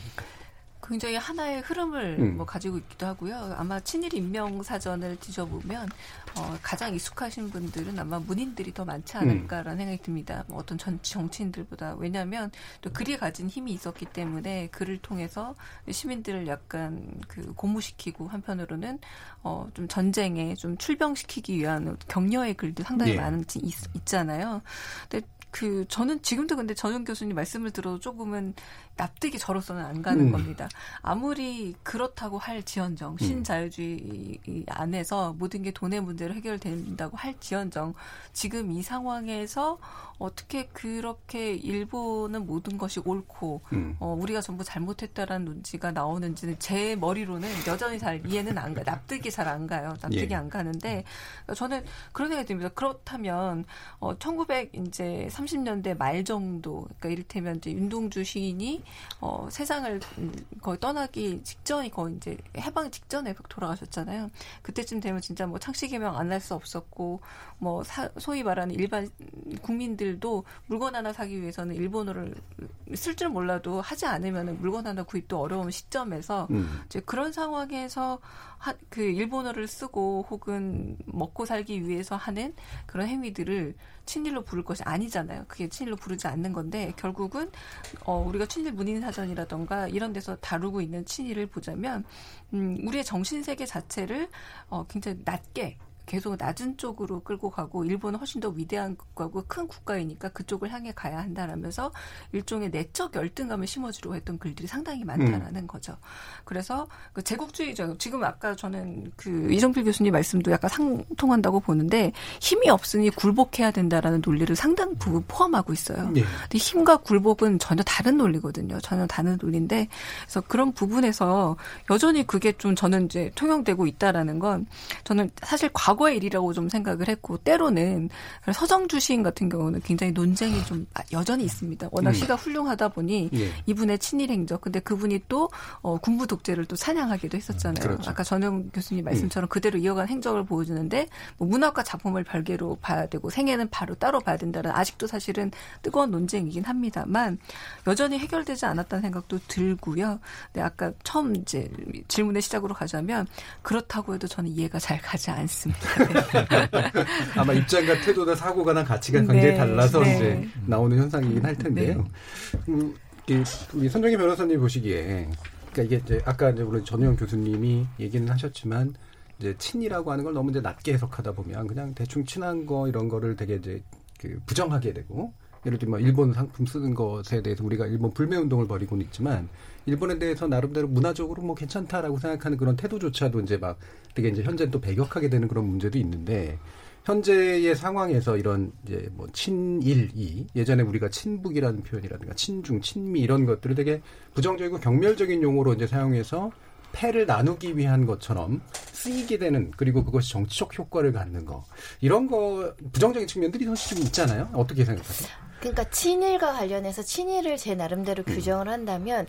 굉장히 하나의 흐름을 음. 뭐 가지고 있기도 하고요. 아마 친일 인명 사전을 뒤져보면 어, 가장 익숙하신 분들은 아마 문인들이 더 많지 않을까라는 음. 생각이 듭니다. 뭐 어떤 전, 정치인들보다 왜냐하면 또 글이 가진 힘이 있었기 때문에 글을 통해서 시민들을 약간 그 고무시키고 한편으로는 어, 좀 전쟁에 좀 출병시키기 위한 격려의 글도 상당히 네. 많은 있, 있잖아요. 근데 그 저는 지금도 근데 전용 교수님 말씀을 들어도 조금은 납득이 저로서는 안 가는 음. 겁니다. 아무리 그렇다고 할 지연정 음. 신자유주의 안에서 모든 게 돈의 문제로 해결된다고 할 지연정 지금 이 상황에서 어떻게 그렇게 일본은 모든 것이 옳고 음. 어, 우리가 전부 잘못했다라는 논지가 나오는지는 제 머리로는 여전히 잘 이해는 안 가, 납득이 잘 안 가요. 납득이 예. 안 가는데 저는 그런 생각이 듭니다. 그렇다면 어, 1900 이제 30년대 말 정도, 그러니까 이를테면 이제 윤동주 시인이 어, 세상을 거의 떠나기 직전이 거의 이제 해방 직전에 돌아가셨잖아요. 그때쯤 되면 진짜 뭐 창씨 개명 안 할 수 없었고 뭐 사, 소위 말하는 일반 국민들 도 물건 하나 사기 위해서는 일본어를 쓸 줄 몰라도 하지 않으면 물건 하나 구입도 어려운 시점에서 음. 이제 그런 상황에서 하, 그 일본어를 쓰고 혹은 먹고 살기 위해서 하는 그런 행위들을 친일로 부를 것이 아니잖아요. 그게 친일로 부르지 않는 건데 결국은 어 우리가 친일 문인 사전이라던가 이런 데서 다루고 있는 친일을 보자면 음 우리의 정신 세계 자체를 어 굉장히 낮게 계속 낮은 쪽으로 끌고 가고 일본은 훨씬 더 위대한 국가고 큰 국가이니까 그쪽을 향해 가야 한다라면서 일종의 내적 열등감을 심어주려고 했던 글들이 상당히 많다라는 음. 거죠. 그래서 그 제국주의적 지금 아까 저는 그 이정필 교수님 말씀도 약간 상통한다고 보는데 힘이 없으니 굴복해야 된다라는 논리를 상당 부분 포함하고 있어요. 네. 근데 힘과 굴복은 전혀 다른 논리거든요. 전혀 다른 논리인데 그래서 그런 부분에서 여전히 그게 좀 저는 이제 통용되고 있다라는 건 저는 사실 과 과거의 일이라고 좀 생각을 했고 때로는 서정주 시인 같은 경우는 굉장히 논쟁이 좀 여전히 있습니다. 워낙 음. 시가 훌륭하다 보니 예. 이분의 친일 행적 근데 그분이 또 어, 군부 독재를 또 찬양하기도 했었잖아요. 그렇죠. 아까 전영 교수님 말씀처럼 음. 그대로 이어간 행적을 보여주는데 뭐 문학과 작품을 별개로 봐야 되고 생애는 바로 따로 봐야 된다는 아직도 사실은 뜨거운 논쟁이긴 합니다만 여전히 해결되지 않았다는 생각도 들고요. 네, 아까 처음 이제 질문의 시작으로 가자면 그렇다고 해도 저는 이해가 잘 가지 않습니다. 아마 입장과 태도나 사고가 나 가치가 굉장히 네, 달라서 네. 이제 나오는 현상이긴 할 텐데요. 네. 음, 우리 선정희 변호사님 보시기에 그러니까 이게 이제 아까 이제 물론 전우영 교수님이 얘기는 하셨지만 이제 친이라고 하는 걸 너무 이제 낮게 해석하다 보면 그냥 대충 친한 거 이런 거를 되게 이제 그 부정하게 되고 예를 들면 뭐 일본 상품 쓰는 것에 대해서 우리가 일본 불매 운동을 벌이고는 있지만 일본에 대해서 나름대로 문화적으로 뭐 괜찮다라고 생각하는 그런 태도조차도 이제 막 되게 이제 현재 또 배격하게 되는 그런 문제도 있는데 현재의 상황에서 이런 이제 뭐 친일이 예전에 우리가 친북이라는 표현이라든가 친중, 친미 이런 것들을 되게 부정적이고 경멸적인 용어로 이제 사용해서 패를 나누기 위한 것처럼 쓰이게 되는 그리고 그것이 정치적 효과를 갖는 거 이런 거 부정적인 측면들이 사실 좀 있잖아요. 어떻게 생각하세요? 그러니까 친일과 관련해서 친일을 제 나름대로 음. 규정을 한다면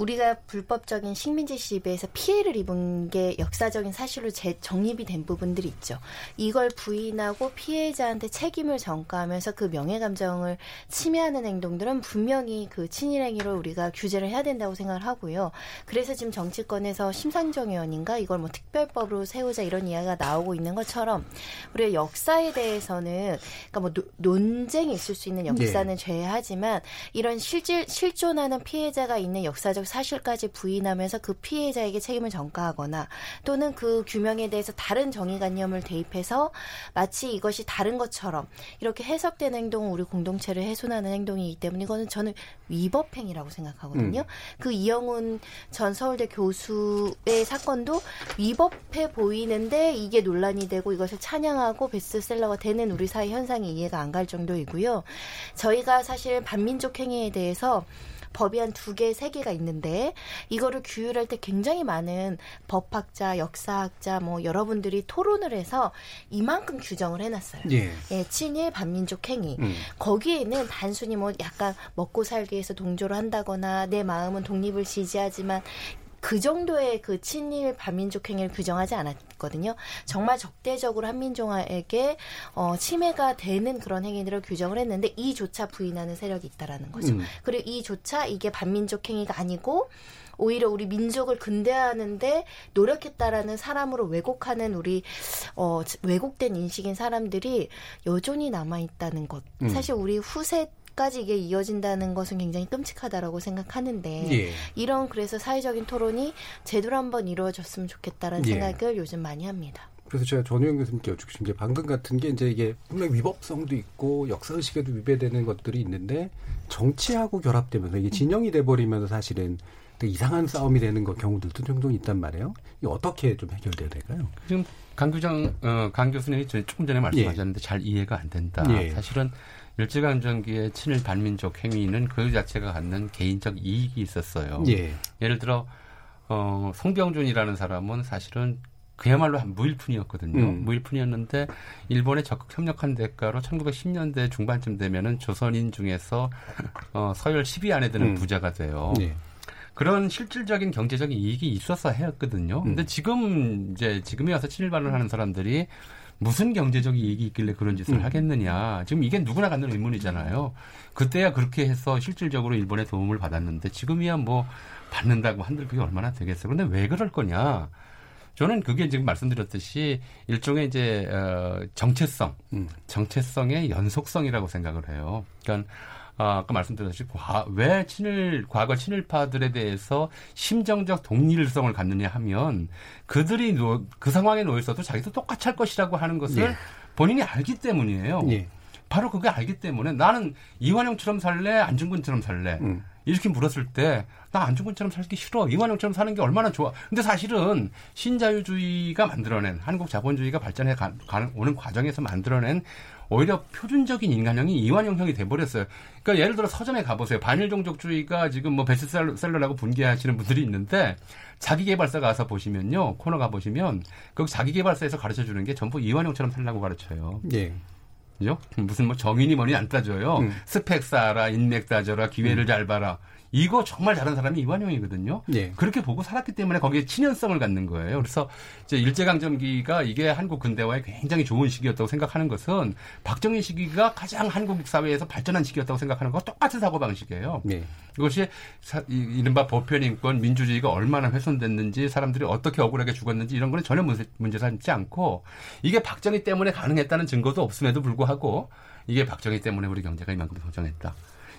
우리가 불법적인 식민지 시비에서 피해를 입은 게 역사적인 사실로 재, 정립이 된 부분들이 있죠. 이걸 부인하고 피해자한테 책임을 전가하면서 그 명예 감정을 침해하는 행동들은 분명히 그 친일 행위로 우리가 규제를 해야 된다고 생각을 하고요. 그래서 지금 정치권에서 심상정 의원인가 이걸 뭐 특별법으로 세우자 이런 이야기가 나오고 있는 것처럼 우리가 역사에 대해서는 그러니까 뭐 노, 논쟁이 있을 수 있는 역사는 네. 제외하지만 이런 실질 실존하는 피해자가 있는 역사적 사실까지 부인하면서 그 피해자에게 책임을 전가하거나 또는 그 규명에 대해서 다른 정의관념을 대입해서 마치 이것이 다른 것처럼 이렇게 해석되는 행동은 우리 공동체를 훼손하는 행동이기 때문에 이거는 저는 위법행위라고 생각하거든요. 음. 그 이영훈 전 서울대 교수의 사건도 위법해 보이는데 이게 논란이 되고 이것을 찬양하고 베스트셀러가 되는 우리 사회 현상이 이해가 안 갈 정도이고요. 저희가 사실 반민족 행위에 대해서 법이 한 두 개, 세 개가 있는데 이거를 규율할 때 굉장히 많은 법학자, 역사학자 뭐 여러분들이 토론을 해서 이만큼 규정을 해놨어요. 예. 예 친일 반민족 행위. 음. 거기에는 단순히 뭐 약간 먹고 살기 위해서 동조를 한다거나 내 마음은 독립을 지지하지만 그 정도의 그 친일 반민족 행위를 규정하지 않았거든요. 정말 적대적으로 한민족에게 어, 침해가 되는 그런 행위들을 규정을 했는데 이조차 부인하는 세력이 있다라는 거죠. 음. 그리고 이조차 이게 반민족 행위가 아니고 오히려 우리 민족을 근대화하는데 노력했다라는 사람으로 왜곡하는 우리 어 왜곡된 인식인 사람들이 여전히 남아 있다는 것. 음. 사실 우리 후세 까지 이게 이어진다는 것은 굉장히 끔찍하다라고 생각하는데 예. 이런 그래서 사회적인 토론이 제대로 한번 이루어졌으면 좋겠다라는 예. 생각을 요즘 많이 합니다. 그래서 제가 전우영 교수님께 여쭙고 싶은 게 방금 같은 게 이제 이게 분명 위법성도 있고 역사의식에도 위배되는 것들이 있는데 정치하고 결합되면서 이게 진영이 돼버리면서 사실은 이상한 싸움이 되는 거 경우들도 종종 있단 말이에요. 이 어떻게 좀 해결돼야 될까요? 지금 강 교장, 어, 강 교수님이 조금 전에 말씀하셨는데 예. 잘 이해가 안 된다. 예. 사실은 일제강점기의 친일 반민족 행위는 그 자체가 갖는 개인적 이익이 있었어요. 예. 예를 들어 어, 송병준이라는 사람은 사실은 그야말로 한 무일푼이었거든요. 음. 무일푼이었는데 일본에 적극 협력한 대가로 1910년대 중반쯤 되면은 조선인 중에서 어, 서열 10위 안에 드는 음. 부자가 돼요. 네. 그런 실질적인 경제적인 이익이 있어서 해왔거든요. 음. 근데 지금 이제 지금에 와서 친일반을 하는 사람들이 무슨 경제적 이익이 있길래 그런 짓을 음. 하겠느냐. 지금 이게 누구나 갖는 의문이잖아요. 그때야 그렇게 해서 실질적으로 일본의 도움을 받았는데 지금이야 뭐 받는다고 한들 그게 얼마나 되겠어요. 그런데 왜 그럴 거냐. 저는 그게 지금 말씀드렸듯이 일종의 이제 어 정체성, 음. 정체성의 연속성이라고 생각을 해요. 그러니까 아, 아까 말씀드렸듯이 과, 왜 친일 과거 친일파들에 대해서 심정적 동일성을 갖느냐 하면 그들이 노, 그 상황에 놓여 있어도 자기도 똑같이 할 것이라고 하는 것을 예. 본인이 알기 때문이에요. 예. 바로 그게 알기 때문에 나는 이완용처럼 살래 안중근처럼 살래 음. 이렇게 물었을 때 나 안중근처럼 살기 싫어 이완용처럼 사는 게 얼마나 좋아 근데 사실은 신자유주의가 만들어낸 한국 자본주의가 발전해 가, 가, 오는 과정에서 만들어낸 오히려 표준적인 인간형이 이완형 형이 돼버렸어요. 그러니까 예를 들어 서점에 가보세요. 반일 종족주의가 지금 뭐 베스트셀러라고 분개하시는 분들이 있는데 자기개발사 가서 보시면요 코너 가 보시면 거기 자기개발사에서 가르쳐 주는 게 전부 이완형처럼 살라고 가르쳐요. 예. 그죠? 무슨 뭐 정인이 뭐니 안 따져요. 음. 스펙 쌓아라, 인맥 따져라, 기회를 음. 잘 봐라. 이거 정말 잘하는 사람이 이완용이거든요. 예. 그렇게 보고 살았기 때문에 거기에 친연성을 갖는 거예요. 그래서 이제 일제강점기가 이게 한국 근대화에 굉장히 좋은 시기였다고 생각하는 것은 박정희 시기가 가장 한국 사회에서 발전한 시기였다고 생각하는 것과 똑같은 사고방식이에요. 예. 이것이 이른바 보편인권, 민주주의가 얼마나 훼손됐는지 사람들이 어떻게 억울하게 죽었는지 이런 거는 전혀 문제, 문제 삼지 않고 이게 박정희 때문에 가능했다는 증거도 없음에도 불구하고 이게 박정희 때문에 우리 경제가 이만큼 성장했다.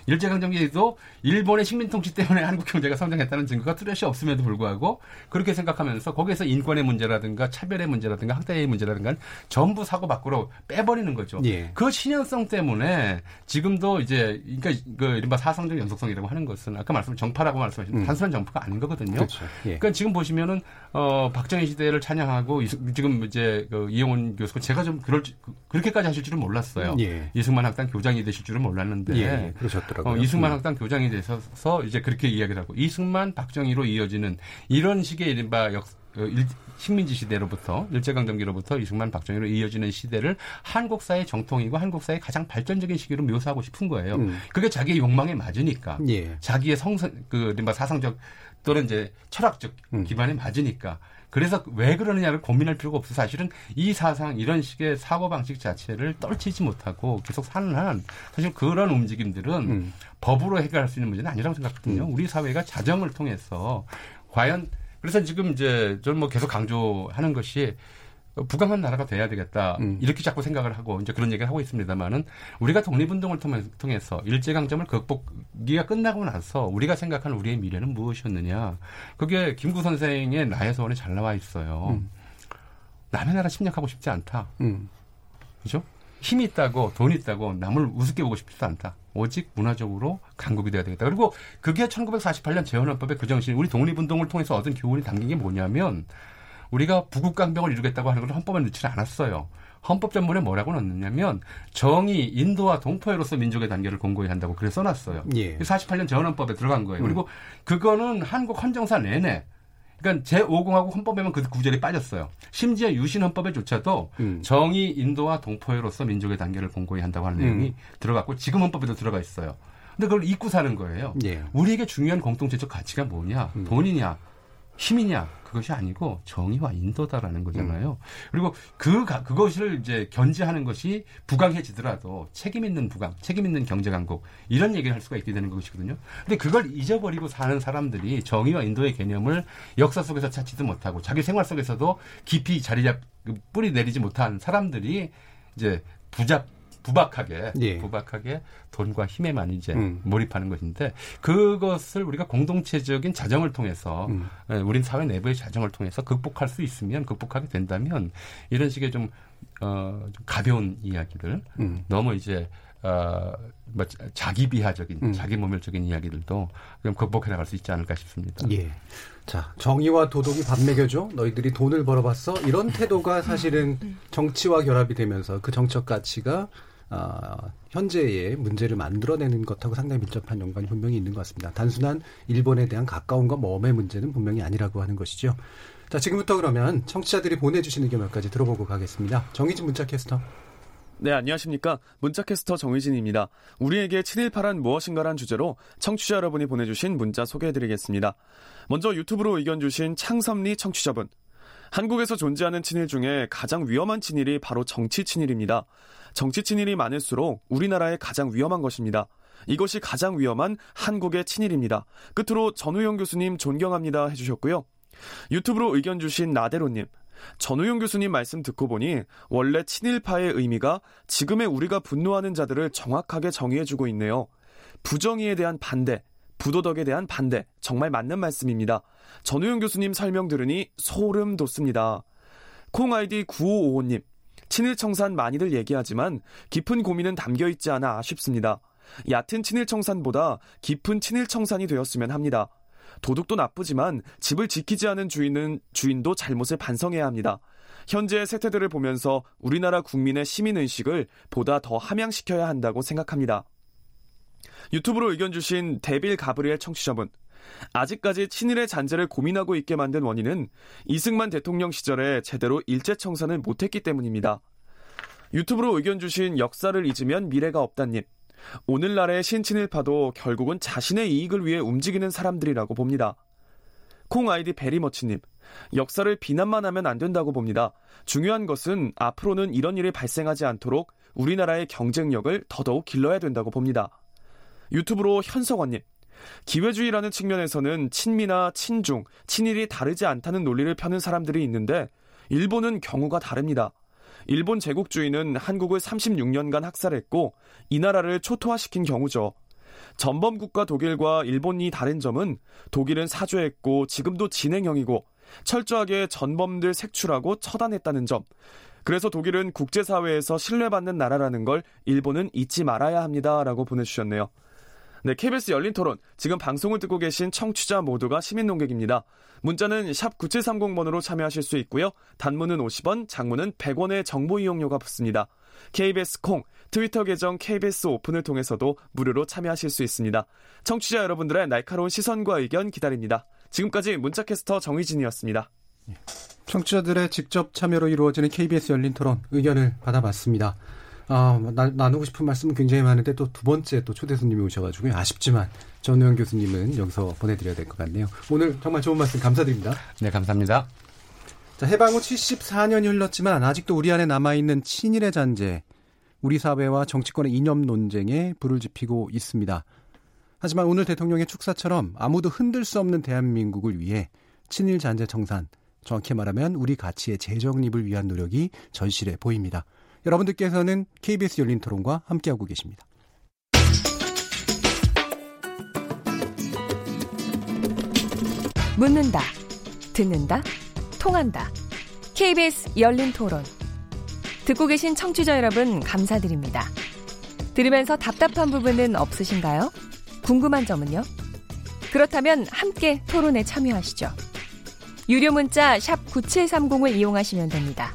일제강점기에도 일본의 식민 통치 때문에 한국 경제가 성장했다는 증거가 뚜렷이 없음에도 불구하고 그렇게 생각하면서 거기에서 인권의 문제라든가 차별의 문제라든가 학대의 문제라든가 전부 사고 밖으로 빼버리는 거죠. 예. 그 신연성 때문에 지금도 이제 그러니까 그 이른바 사상적 연속성이라고 하는 것은 아까 말씀 정파라고 말씀하신 음. 단순한 정파가 아닌 거거든요. 그렇죠. 예. 그러니까 지금 보시면은 어 박정희 시대를 찬양하고 지금 이제 그 이용훈 교수가 제가 좀 그럴 그렇게까지 하실 줄은 몰랐어요. 예. 이승만 학당 교장이 되실 줄은 몰랐는데 예. 그러셨 있더라고요. 어, 이승만 음. 학당 교장이 되셔서 이제 그렇게 이야기를 하고 이승만 박정희로 이어지는 이런 식의 이른바 역 어, 일, 식민지 시대로부터 일제강점기로부터 이승만 박정희로 이어지는 시대를 한국사의 정통이고 한국사의 가장 발전적인 시기로 묘사하고 싶은 거예요. 음. 그게 자기의 욕망에 맞으니까 예. 자기의 그 이른바 사상적 또는 이제 철학적 음. 기반에 맞으니까 그래서 왜 그러느냐를 고민할 필요가 없어. 사실은 이 사상, 이런 식의 사고 방식 자체를 떨치지 못하고 계속 사는 한 사실 그런 움직임들은 음. 법으로 해결할 수 있는 문제는 아니라고 생각하거든요. 음. 우리 사회가 자정을 통해서 과연 그래서 지금 이제 저는 뭐 계속 강조하는 것이 부강한 나라가 돼야 되겠다. 음. 이렇게 자꾸 생각을 하고 이제 그런 얘기를 하고 있습니다만은 우리가 독립운동을 통해서 일제강점을 극복기가 끝나고 나서 우리가 생각하는 우리의 미래는 무엇이었느냐. 그게 김구 선생의 나의 소원에 잘 나와 있어요. 음. 남의 나라 침략하고 싶지 않다. 음. 그죠? 힘이 있다고 돈 있다고 남을 우습게 보고 싶지도 않다. 오직 문화적으로 강국이 돼야 되겠다. 그리고 그게 1948년 재헌헌법의 그 정신, 우리 독립운동을 통해서 얻은 교훈이 담긴 게 뭐냐면 우리가 부국강병을 이루겠다고 하는 걸 헌법에 넣지는 않았어요. 헌법 전문에 뭐라고 넣느냐면 정의, 인도와 동포애로서 민족의 단계를 공고히 한다고 그래 써놨어요. 예. 48년 재헌헌법에 들어간 거예요. 음. 그리고 그거는 한국 헌정사 내내 그러니까 제5공하고 헌법에만 그 구절이 빠졌어요. 심지어 유신 헌법에조차도 음. 정의, 인도와 동포애로서 민족의 단계를 공고히 한다고 하는 내용이 음. 들어갔고 지금 헌법에도 들어가 있어요. 근데 그걸 잊고 사는 거예요. 예. 우리에게 중요한 공동체적 가치가 뭐냐? 음. 돈이냐? 힘이냐? 그것이 아니고 정의와 인도다라는 거잖아요. 음. 그리고 그 그것을 이제 견제하는 것이 부강해지더라도 책임 있는 부강, 책임 있는 경제 강국 이런 얘기를 할 수가 있게 되는 것이거든요. 근데 그걸 잊어버리고 사는 사람들이 정의와 인도의 개념을 역사 속에서 찾지도 못하고 자기 생활 속에서도 깊이 자리 잡 뿌리 내리지 못한 사람들이 이제 부잡 부박하게 예. 부박하게 돈과 힘에만 이제 음. 몰입하는 것인데 그것을 우리가 공동체적인 자정을 통해서 음. 예, 우린 사회 내부의 자정을 통해서 극복할 수 있으면 극복하게 된다면 이런 식의 좀, 어, 좀 가벼운 이야기들 음. 너무 이제 어, 뭐 자기 비하적인, 음. 자기 모멸적인 이야기들도 좀 극복해 나갈 수 있지 않을까 싶습니다. 예. 자, 정의와 도덕이 밥 먹여줘? 너희들이 돈을 벌어봤어? 이런 태도가 사실은 음. 정치와 결합이 되면서 그 정책 가치가 어, 현재의 문제를 만들어내는 것하고 상당히 밀접한 연관이 분명히 있는 것 같습니다. 단순한 일본에 대한 가까움과 먼의 문제는 분명히 아니라고 하는 것이죠. 자, 지금부터 그러면 청취자들이 보내주신 의견 몇 가지 들어보고 가겠습니다. 정희진 문자캐스터. 네, 안녕하십니까. 문자캐스터 정희진입니다. 우리에게 친일파란 무엇인가란 주제로 청취자 여러분이 보내주신 문자 소개해드리겠습니다. 먼저 유튜브로 의견 주신 창섭리 청취자분. 한국에서 존재하는 친일 중에 가장 위험한 친일이 바로 정치 친일입니다. 정치 친일이 많을수록 우리나라에 가장 위험한 것입니다. 이것이 가장 위험한 한국의 친일입니다. 끝으로 전우영 교수님 존경합니다 해주셨고요. 유튜브로 의견 주신 나대로님. 전우영 교수님 말씀 듣고 보니 원래 친일파의 의미가 지금의 우리가 분노하는 자들을 정확하게 정의해주고 있네요. 부정의에 대한 반대, 부도덕에 대한 반대, 정말 맞는 말씀입니다. 전우영 교수님 설명 들으니 소름 돋습니다. 콩 아이디 9555님, 친일 청산 많이들 얘기하지만 깊은 고민은 담겨 있지 않아 아쉽습니다. 얕은 친일 청산보다 깊은 친일 청산이 되었으면 합니다. 도둑도 나쁘지만 집을 지키지 않은 주인은 주인도 잘못을 반성해야 합니다. 현재의 세태들을 보면서 우리나라 국민의 시민의식을 보다 더 함양시켜야 한다고 생각합니다. 유튜브로 의견 주신 데빌 가브리엘 청취자분. 아직까지 친일의 잔재를 고민하고 있게 만든 원인은 이승만 대통령 시절에 제대로 일제청산을 못했기 때문입니다. 유튜브로 의견 주신 역사를 잊으면 미래가 없다님. 오늘날의 신친일파도 결국은 자신의 이익을 위해 움직이는 사람들이라고 봅니다. 콩 아이디 베리머치님. 역사를 비난만 하면 안 된다고 봅니다. 중요한 것은 앞으로는 이런 일이 발생하지 않도록 우리나라의 경쟁력을 더더욱 길러야 된다고 봅니다. 유튜브로 현석원님. 기회주의라는 측면에서는 친미나 친중, 친일이 다르지 않다는 논리를 펴는 사람들이 있는데 일본은 경우가 다릅니다. 일본 제국주의는 한국을 36년간 학살했고 이 나라를 초토화시킨 경우죠. 전범국가 독일과 일본이 다른 점은 독일은 사죄했고 지금도 진행형이고 철저하게 전범들 색출하고 처단했다는 점. 그래서 독일은 국제사회에서 신뢰받는 나라라는 걸 일본은 잊지 말아야 합니다라고 보내주셨네요. 네, KBS 열린 토론. 지금 방송을 듣고 계신 청취자 모두가 시민 농객입니다. 문자는 샵 9730번으로 참여하실 수 있고요. 단문은 50원, 장문은 100원의 정보 이용료가 붙습니다. KBS 콩, 트위터 계정 KBS 오픈을 통해서도 무료로 참여하실 수 있습니다. 청취자 여러분들의 날카로운 시선과 의견 기다립니다. 지금까지 문자캐스터 정희진이었습니다. 청취자들의 직접 참여로 이루어지는 KBS 열린 토론 의견을 받아봤습니다. 아, 나, 나누고 싶은 말씀은 굉장히 많은데 또 두 번째 또 초대 손님이 오셔가지고 아쉽지만 전우영 교수님은 여기서 보내드려야 될 것 같네요. 오늘 정말 좋은 말씀 감사드립니다. 네, 감사합니다. 자, 해방 후 74년이 흘렀지만 아직도 우리 안에 남아있는 친일의 잔재, 우리 사회와 정치권의 이념 논쟁에 불을 지피고 있습니다. 하지만 오늘 대통령의 축사처럼 아무도 흔들 수 없는 대한민국을 위해 친일 잔재 청산 정확히 말하면 우리 가치의 재정립을 위한 노력이 절실해 보입니다. 여러분들께서는 KBS 열린 토론과 함께하고 계십니다. 묻는다, 듣는다, 통한다. KBS 열린 토론. 듣고 계신 청취자 여러분, 감사드립니다. 들으면서 답답한 부분은 없으신가요? 궁금한 점은요? 그렇다면 함께 토론에 참여하시죠. 유료 문자 9730을 이용하시면 됩니다.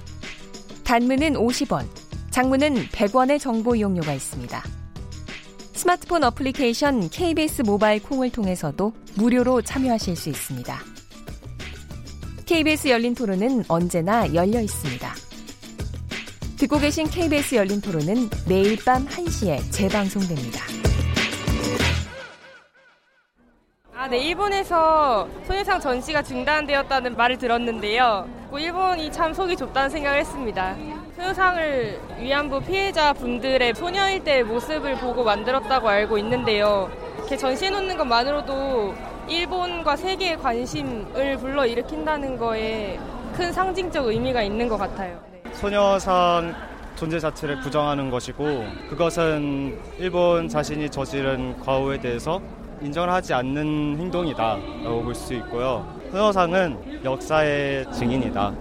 단문은 50원, 장문은 100원의 정보 이용료가 있습니다. 스마트폰 어플리케이션 KBS 모바일 콩을 통해서도 무료로 참여하실 수 있습니다. KBS 열린 토론은 언제나 열려 있습니다. 듣고 계신 KBS 열린 토론은 매일 밤 1시에 재방송됩니다. 아, 네, 일본에서 소녀상 전시가 중단되었다는 말을 들었는데요. 뭐 일본이 참 속이 좁다는 생각을 했습니다. 소녀상을 위안부 피해자 분들의 소녀일 때의 모습을 보고 만들었다고 알고 있는데요. 이렇게 전시해 놓는 것만으로도 일본과 세계의 관심을 불러 일으킨다는 거에 큰 상징적 의미가 있는 것 같아요. 네. 소녀상 존재 자체를 부정하는 것이고 그것은 일본 자신이 저지른 과오에 대해서 인정을 하지 않는 행동이다라고 볼 수 있고요. 소녀상은 역사의 증인이다.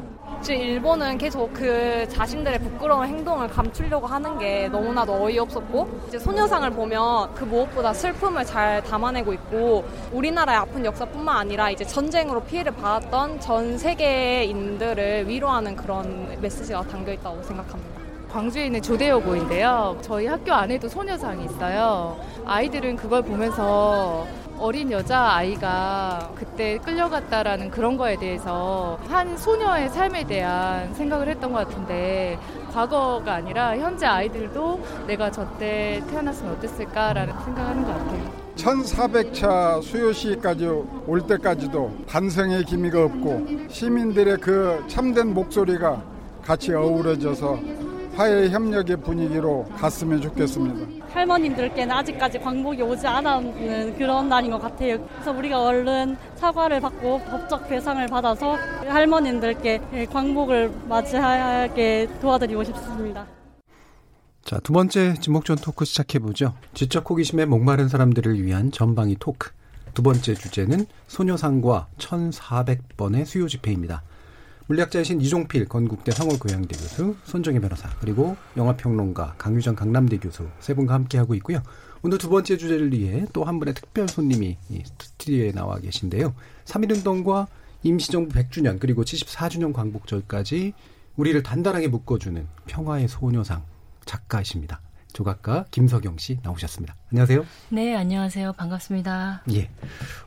지금 일본은 계속 그 자신들의 부끄러운 행동을 감추려고 하는 게 너무나도 어이없었고 이제 소녀상을 보면 그 무엇보다 슬픔을 잘 담아내고 있고 우리나라의 아픈 역사뿐만 아니라 이제 전쟁으로 피해를 받았던 전 세계인들을 위로하는 그런 메시지가 담겨 있다고 생각합니다. 광주에 있는 조대여고인데요. 저희 학교 안에도 소녀상이 있어요. 아이들은 그걸 보면서 어린 여자 아이가 그때 끌려갔다라는 그런 거에 대해서 한 소녀의 삶에 대한 생각을 했던 것 같은데 과거가 아니라 현재 아이들도 내가 저때 태어났으면 어땠을까라는 생각하는 것 같아요. 1400차 수요시까지 올 때까지도 반성의 기미가 없고 시민들의 그 참된 목소리가 같이 어우러져서 화해 협력의 분위기로 갔으면 좋겠습니다. 할머님들께는 아직까지 광복이 오지 않았는 그런 날인 것 같아요. 그래서 우리가 얼른 사과를 받고 법적 배상을 받아서 할머님들께 광복을 맞이하게 도와드리고 싶습니다. 자, 두 번째 지목전 토크 시작해보죠. 지적 호기심에 목마른 사람들을 위한 전방위 토크. 두 번째 주제는 소녀상과 1400번의 수요 집회입니다. 물리학자이신 이종필 건국대 상월교양대 교수, 손정혜 변호사, 그리고 영화평론가 강유정 강남대 교수 세 분과 함께하고 있고요. 오늘 두 번째 주제를 위해 또 한 분의 특별 손님이 스튜디오에 나와 계신데요. 3.1운동과 임시정부 100주년 그리고 74주년 광복절까지 우리를 단단하게 묶어주는 평화의 소녀상 작가이십니다. 조각가 김석영 씨 나오셨습니다. 안녕하세요. 네, 안녕하세요. 반갑습니다. 예.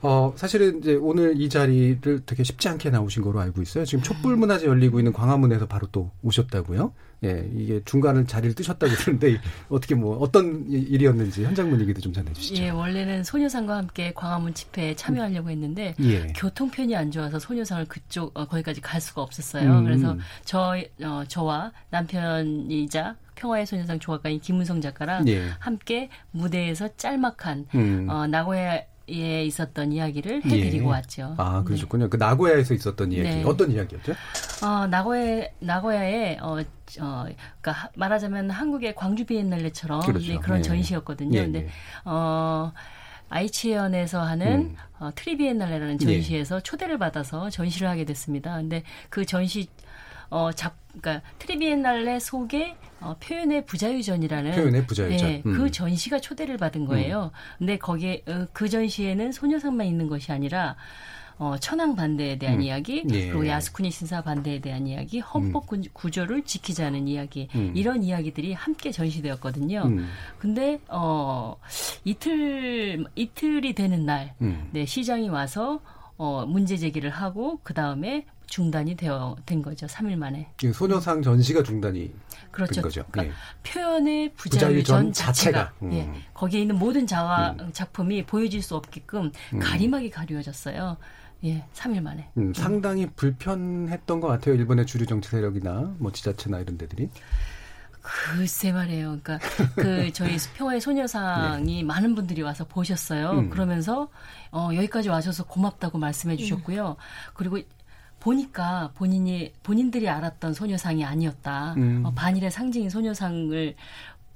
어, 사실은 이제 오늘 이 자리를 되게 쉽지 않게 나오신 거로 알고 있어요. 지금 촛불 문화제 열리고 있는 광화문에서 바로 또 오셨다고요. 예, 이게 중간을 자리를 뜨셨다고 그러는데 어떻게 뭐 어떤 일이었는지 현장 분위기도 좀 전해 주시죠. 예, 원래는 소녀상과 함께 광화문 집회에 참여하려고 했는데 예. 교통편이 안 좋아서 소녀상을 그쪽 어, 거기까지 갈 수가 없었어요. 음. 그래서 저 어, 저와 남편이자 평화의 소녀상 조각가인 김은성 작가랑 예. 함께 무대에서 짤막한 음. 어, 나고야 에 있었던 이야기를 해드리고 예. 왔죠. 아 그러셨군요. 네. 그 나고야에서 있었던 이야기 네. 어떤 이야기였죠? 어 나고야 나고야에 어, 어 그러니까 말하자면 한국의 광주 비엔날레처럼 그렇죠. 네, 그런 예. 전시였거든요. 예. 근데 예. 어 아이치현에서 하는 음. 어, 트리비엔날레라는 전시에서 예. 초대를 받아서 전시를 하게 됐습니다. 근데 그 전시 어, 잡, 그러니까 트리비엔날레 속에 어, 표현의 부자유전이라는 표현의 부자유전. 네, 음. 그 전시가 초대를 받은 거예요. 음. 근데 거기에 어, 그 전시에는 소녀상만 있는 것이 아니라 어, 천황 반대에 대한 음. 이야기, 예. 그리고 야스쿠니 신사 반대에 대한 이야기, 헌법 음. 구조를 지키자는 이야기, 음. 이런 이야기들이 함께 전시되었거든요. 음. 근데 어 이틀 이틀이 되는 날, 음. 네 시장이 와서 어 문제 제기를 하고 그 다음에 중단이 되어 된 거죠. 3일 만에. 소녀상 전시가 중단이 그렇죠. 된 거죠. 그러니까 네. 표현의 부자유 전 자체가, 자체가. 음. 예, 거기에 있는 모든 자화 음. 작품이 보여질 수 없게끔 음. 가림하게 가려졌어요. 예, 3일 만에. 음, 상당히 불편했던 것 같아요. 일본의 주류 정치 세력이나 뭐 지자체나 이런 데들이. 글쎄 말이에요. 그러니까 그 저희 평화의 소녀상이 네. 많은 분들이 와서 보셨어요. 음. 그러면서 어 여기까지 와셔서 고맙다고 말씀해 주셨고요. 그리고 보니까 본인이 본인들이 알았던 소녀상이 아니었다. 음. 어, 반일의 상징인 소녀상을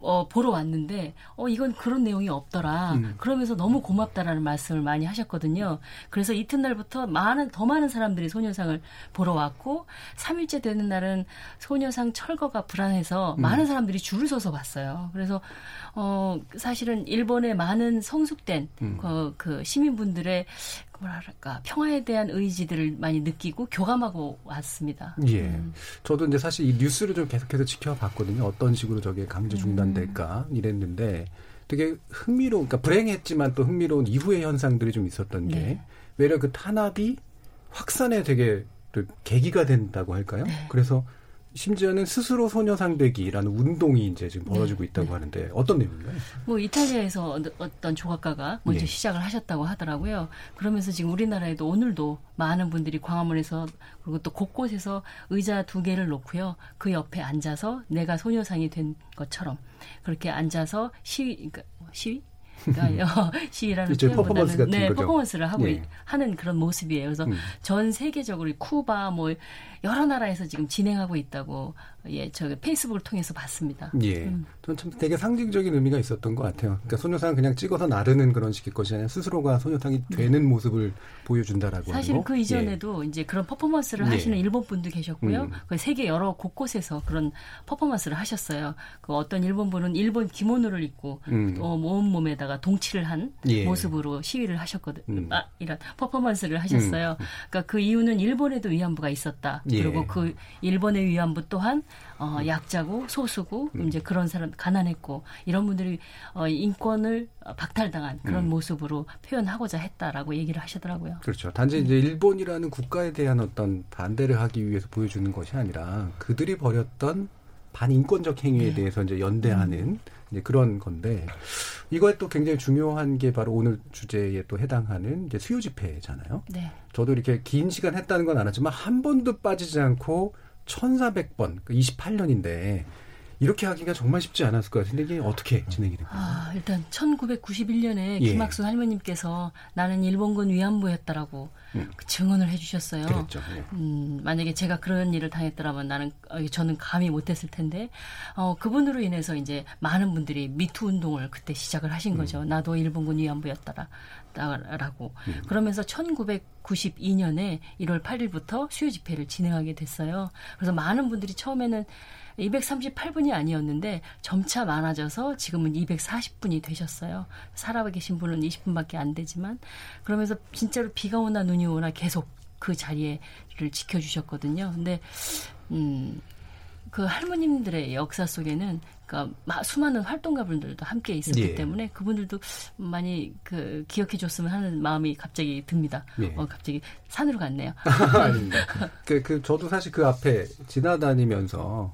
어, 보러 왔는데, 어, 이건 그런 내용이 없더라. 음. 그러면서 너무 고맙다라는 말씀을 많이 하셨거든요. 그래서 이튿날부터 많은, 더 많은 사람들이 소녀상을 보러 왔고, 3일째 되는 날은 소녀상 철거가 불안해서 음. 많은 사람들이 줄을 서서 봤어요. 그래서, 어, 사실은 일본의 많은 성숙된, 음. 그, 그 시민분들의 뭐랄까 평화에 대한 의지들을 많이 느끼고 교감하고 왔습니다. 예. 음. 저도 이제 사실 이 뉴스를 좀 계속해서 지켜봤거든요. 어떤 식으로 저게 강제 중단될까 음. 이랬는데 되게 흥미로운, 그러니까 불행했지만 또 흥미로운 이후의 현상들이 좀 있었던 게 네. 외려 그 탄압이 확산에 되게 계기가 된다고 할까요? 네. 그래서 심지어는 스스로 소녀상 되기라는 운동이 이제 지금 벌어지고 네. 있다고 네. 하는데 어떤 내용인가요? 뭐 이탈리아에서 어떤 조각가가 먼저 네. 시작을 하셨다고 하더라고요. 그러면서 지금 우리나라에도 오늘도 많은 분들이 광화문에서 그리고 또 곳곳에서 의자 두 개를 놓고요. 그 옆에 앉아서 내가 소녀상이 된 것처럼 그렇게 앉아서 시위 그러니까 시위 그러니까 시위라는 표현보다는 퍼포먼스 네, 거죠. 퍼포먼스를 하고 예. 하는 그런 모습이에요. 그래서 음. 전 세계적으로 쿠바 뭐 여러 나라에서 지금 진행하고 있다고 예, 저 페이스북을 통해서 봤습니다. 예. 음. 저는 참 되게 상징적인 의미가 있었던 것 같아요. 그러니까 소녀상 그냥 찍어서 나르는 그런 식의 것이 아니라 스스로가 소녀상이 네. 되는 네. 모습을 보여준다라고 사실 그 이전에도 예. 이제 그런 퍼포먼스를 예. 하시는 일본 분도 계셨고요. 음. 그 세계 여러 곳곳에서 그런 퍼포먼스를 하셨어요. 그 어떤 일본 분은 일본 기모노를 입고 음. 또 온몸에다가 동치를 한 예. 모습으로 시위를 하셨거든요. 음. 아, 이런 퍼포먼스를 하셨어요. 음. 그러니까 그 이유는 일본에도 위안부가 있었다. 예. 그리고 그 일본의 위안부 또한 어, 약자고 소수고 음. 이제 그런 사람 가난했고 이런 분들이 어, 인권을 박탈당한 그런 음. 모습으로 표현하고자 했다라고 얘기를 하시더라고요. 그렇죠. 단지 이제 일본이라는 국가에 대한 어떤 반대를 하기 위해서 보여주는 것이 아니라 그들이 벌였던 반인권적 행위에 네. 대해서 이제 연대하는 음. 이제 그런 건데 이거에 또 굉장히 중요한 게 바로 오늘 주제에 또 해당하는 이제 수요 집회잖아요. 네. 저도 이렇게 긴 시간 했다는 건 알았지만 한 번도 빠지지 않고 1,400번, 그 28년인데 이렇게 하기가 정말 쉽지 않았을 것 같은데 이게 어떻게 진행이 됩니까? 아, 일단 1991년에 예. 김학순 할머님께서 나는 일본군 위안부였다라고 음. 그 증언을 해주셨어요. 그랬죠. 예. 음, 만약에 제가 그런 일을 당했더라면 나는 어, 저는 감히 못했을 텐데 어, 그분으로 인해서 이제 많은 분들이 미투 운동을 그때 시작을 하신 음. 거죠. 나도 일본군 위안부였다라. 라고 음. 그러면서 1992년에 1월 8일부터 수요 집회를 진행하게 됐어요. 그래서 많은 분들이 처음에는 238분이 아니었는데 점차 많아져서 지금은 240분이 되셨어요. 살아 계신 분은 20분밖에 안 되지만 그러면서 진짜로 비가 오나 눈이 오나 계속 그 자리를 지켜주셨거든요. 근데 음, 그 할머님들의 역사 속에는 그러니까 수많은 활동가분들도 함께 있었기 예. 때문에 그분들도 많이 그 기억해 줬으면 하는 마음이 갑자기 듭니다. 예. 어, 갑자기 산으로 갔네요. 그, 그 저도 사실 그 앞에 지나다니면서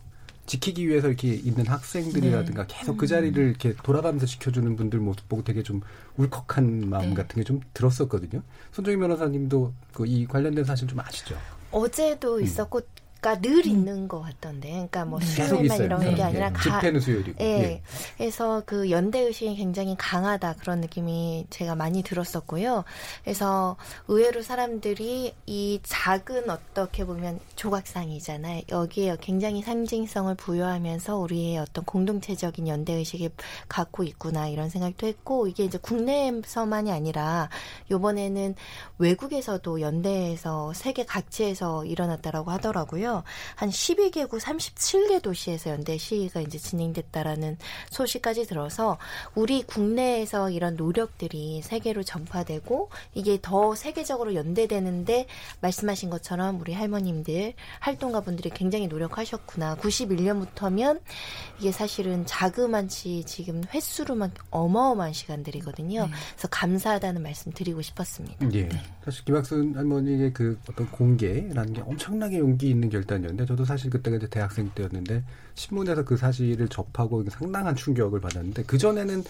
지키기 위해서 이렇게 있는 학생들이라든가 네. 계속 그 자리를 이렇게 돌아가면서 지켜주는 분들 모습 보고 되게 좀 울컥한 마음 네. 같은 게 좀 들었었거든요. 손정희 변호사님도 그 이 관련된 사실 좀 아시죠? 어제도 음. 있었고 그 러니까 늘 음. 있는 것 같던데, 그러니까 뭐 네. 수요일만 이런 네. 게 아니라 가, 집회는 수요일이고. 예. 예. 그래서 그 연대 의식이 굉장히 강하다 그런 느낌이 제가 많이 들었었고요. 그래서 의외로 사람들이 이 작은 어떻게 보면 조각상이잖아요. 여기에 굉장히 상징성을 부여하면서 우리의 어떤 공동체적인 연대 의식을 갖고 있구나 이런 생각도 했고 이게 이제 국내에서만이 아니라 요번에는 외국에서도 연대에서 세계 각지에서 일어났다라고 하더라고요. 있고요. 한 12개국 37개 도시에서 연대 시위가 이제 진행됐다라는 소식까지 들어서 우리 국내에서 이런 노력들이 세계로 전파되고 이게 더 세계적으로 연대되는데 말씀하신 것처럼 우리 할머님들 활동가분들이 굉장히 노력하셨구나. 91년부터면 이게 사실은 자그만치 지금 횟수로만 어마어마한 시간들이거든요. 네. 그래서 감사하다는 말씀 드리고 싶었습니다. 예. 네. 사실 김학순 할머니의 그 어떤 공개라는 게 엄청나게 용기 있는 결 단이었는데 저도 사실 그때가 이제 대학생 때였는데 신문에서 그 사실을 접하고 상당한 충격을 받았는데 그 전에는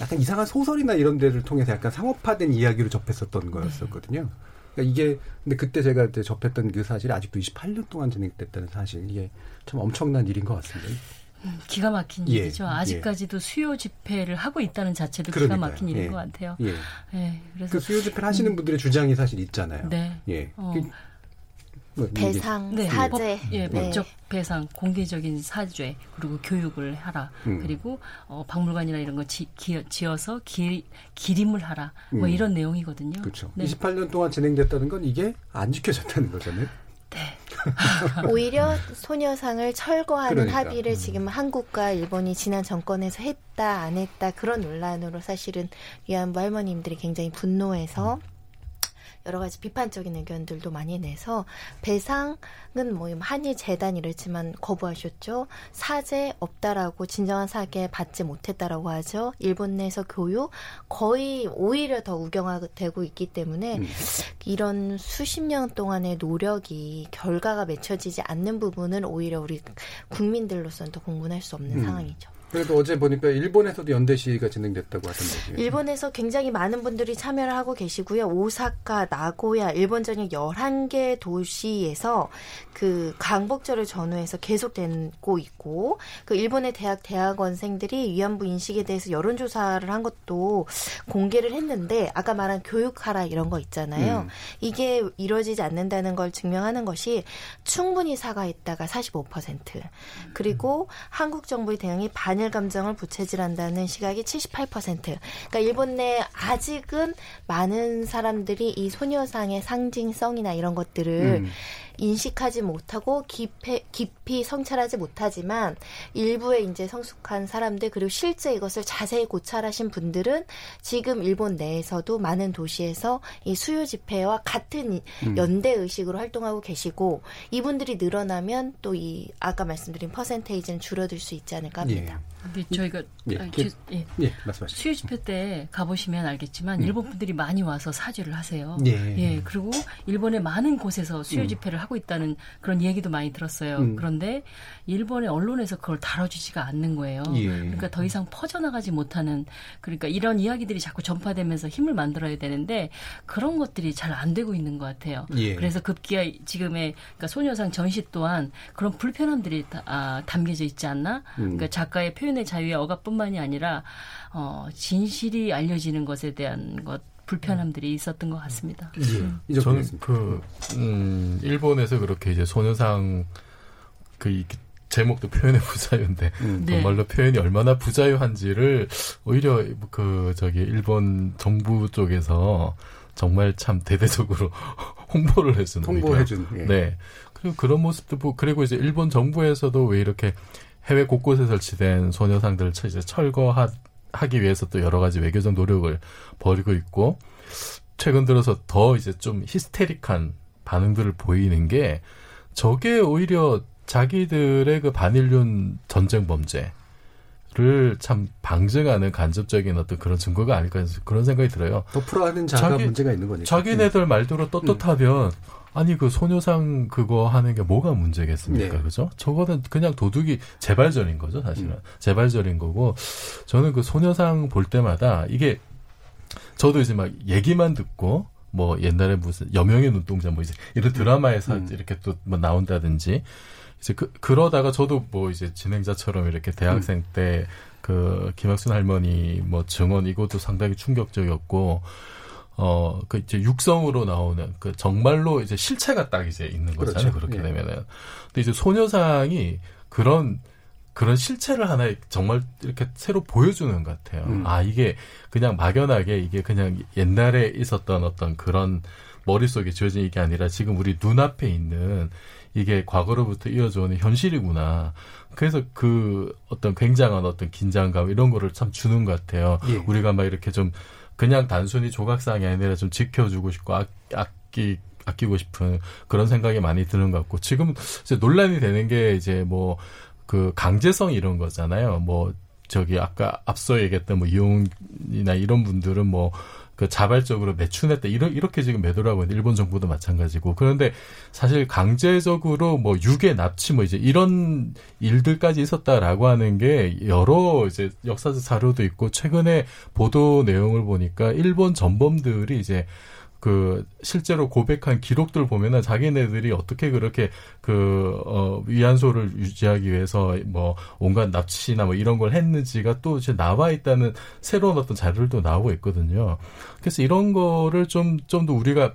약간 이상한 소설이나 이런 데를 통해서 약간 상업화된 이야기로 접했었던 거였었거든요. 그러니까 이게 근데 그때 제가 이제 접했던 그 사실이 아직도 28년 동안 진행됐다는 사실 이게 참 엄청난 일인 것 같습니다. 음, 기가 막힌 예, 일이죠. 아직까지도 예. 수요 집회를 하고 있다는 자체도 그러니까요. 기가 막힌 일인 예, 것 같아요. 예. 예. 그래서 그 수요 집회를 하시는 음, 분들의 주장이 사실 있잖아요. 네. 예. 어, 그뭐 배상, 네, 사죄, 법, 예, 네. 법적 배상, 공개적인 사죄, 그리고 교육을 하라. 음. 그리고 어, 박물관이나 이런 거 지, 어서 기, 기림을 하라. 뭐 음. 이런 내용이거든요. 그렇죠. 네. 28년 동안 진행됐다는 건 이게 안 지켜졌다는 거잖아요. 네. 오히려 소녀상을 철거하는 그러니까. 합의를 음. 지금 한국과 일본이 지난 정권에서 했다 안 했다 그런 논란으로 사실은 위안부 할머님들이 굉장히 분노해서 음. 여러 가지 비판적인 의견들도 많이 내서 배상은 뭐 한일 재단 이랬지만 거부하셨죠. 사죄 없다라고 진정한 사죄 받지 못했다라고 하죠. 일본 내에서 교육 거의 오히려 더 우경화되고 있기 때문에 음. 이런 수십 년 동안의 노력이 결과가 맺혀지지 않는 부분은 오히려 우리 국민들로서는 더 공분할 수 없는 음. 상황이죠. 그래도 어제 보니까 일본에서도 연대 시위가 진행됐다고 하던데요. 일본에서 굉장히 많은 분들이 참여를 하고 계시고요. 오사카, 나고야, 일본 전역 11개 도시에서 그 강복절을 전후해서 계속되고 있고 그 일본의 대학 대학원생들이 위안부 인식에 대해서 여론조사를 한 것도 공개를 했는데 아까 말한 교육하라 이런 거 있잖아요. 음. 이게 이루어지지 않는다는 걸 증명하는 것이 충분히 사과했다가 45% 그리고 음. 한국 정부의 대응이 반일 반일 감정을 부채질한다는 시각이 78%. 그러니까 일본 내 아직은 많은 사람들이 이 소녀상의 상징성이나 이런 것들을 음. 인식하지 못하고 깊이, 깊이 성찰하지 못하지만 일부의 이제 성숙한 사람들 그리고 실제 이것을 자세히 고찰하신 분들은 지금 일본 내에서도 많은 도시에서 이 수요 집회와 같은 음. 연대 의식으로 활동하고 계시고 이분들이 늘어나면 또 이 아까 말씀드린 퍼센테이지는 줄어들 수 있지 않을까 합니다. 예. 근데 저희가 예, 아, 주, 예. 예, 말씀하시죠. 수요 집회 때 가보시면 알겠지만 음. 일본 분들이 많이 와서 사죄를 하세요. 예. 예. 그리고 일본의 많은 곳에서 수요 음. 집회를 음. 하고 있다는 그런 얘기도 많이 들었어요. 음. 그런데 일본의 언론에서 그걸 다뤄주지가 않는 거예요. 예. 그러니까 더 이상 퍼져나가지 못하는 그러니까 이런 이야기들이 자꾸 전파되면서 힘을 만들어야 되는데 그런 것들이 잘 안 되고 있는 것 같아요. 예. 그래서 급기야 지금의 그러니까 소녀상 전시 또한 그런 불편함들이 다, 아, 담겨져 있지 않나? 음. 그러니까 작가의 표현 의 자유의 억압뿐만이 아니라 어, 진실이 알려지는 것에 대한 것 불편함들이 있었던 것 같습니다. 예. 음. 저는 그 음, 일본에서 그렇게 이제 소녀상 그 제목도 표현의 부자유인데 음. 네. 정말로 표현이 얼마나 부자유한지를 오히려 그 저기 일본 정부 쪽에서 정말 참 대대적으로 홍보를 해주는 홍보해준 예. 네 그리고 그런 모습도 보고 그리고 이제 일본 정부에서도 왜 이렇게 해외 곳곳에 설치된 소녀상들을 이제 철거하기 위해서 또 여러 가지 외교적 노력을 벌이고 있고 최근 들어서 더 이제 좀 히스테릭한 반응들을 보이는 게 저게 오히려 자기들의 그 반일륜 전쟁 범죄를 참 방증하는 간접적인 어떤 그런 증거가 아닐까 그런 생각이 들어요. 덮으라는 자가 자기, 문제가 있는 거니까. 자기네들 음. 말대로 떳떳하면 음. 아니 그 소녀상 그거 하는 게 뭐가 문제겠습니까? 네. 그죠? 저거는 그냥 도둑이 재발절인 거죠, 사실은. 음. 재발절인 거고 저는 그 소녀상 볼 때마다 이게 저도 이제 막 얘기만 듣고 뭐 옛날에 무슨 여명의 눈동자 뭐 이제 이런 드라마에서 음. 이렇게 또 뭐 나온다든지 이제 그 그러다가 저도 뭐 이제 진행자처럼 이렇게 대학생 음. 때그 김학순 할머니 뭐 증언 이것도 상당히 충격적이었고 어, 그 이제 육성으로 나오는 그 정말로 이제 실체가 딱 이제 있는 거잖아요. 그렇죠. 그렇게 예. 되면은. 근데 이제 소녀상이 그런 그런 실체를 하나 정말 이렇게 새로 보여주는 것 같아요. 음. 아, 이게 그냥 막연하게 이게 그냥 옛날에 있었던 어떤 그런 머릿속에 지어진 이게 아니라 지금 우리 눈앞에 있는 이게 과거로부터 이어져 오는 현실이구나. 그래서 그 어떤 굉장한 어떤 긴장감 이런 거를 참 주는 것 같아요. 예. 우리가 막 이렇게 좀 그냥 단순히 조각상이 아니라 좀 지켜주고 싶고 아, 아끼 아끼고 싶은 그런 생각이 많이 드는 것 같고 지금 이제 논란이 되는 게 이제 뭐 그 강제성 이런 거잖아요. 뭐 저기 아까 앞서 얘기했던 뭐 이용이나 이런 분들은 뭐 그 자발적으로 매춘했다. 이렇게 지금 매도를 하고 있는 일본 정부도 마찬가지고. 그런데 사실 강제적으로 뭐 유괴 납치 뭐 이제 이런 일들까지 있었다라고 하는 게 여러 이제 역사적 자료도 있고 최근에 보도 내용을 보니까 일본 전범들이 이제 그 실제로 고백한 기록들 보면은 자기네들이 어떻게 그렇게 그 어, 위안소를 유지하기 위해서 뭐 온갖 납치나 뭐 이런 걸 했는지가 또 이제 나와 있다는 새로운 어떤 자료들도 나오고 있거든요. 그래서 이런 거를 좀 좀 더 우리가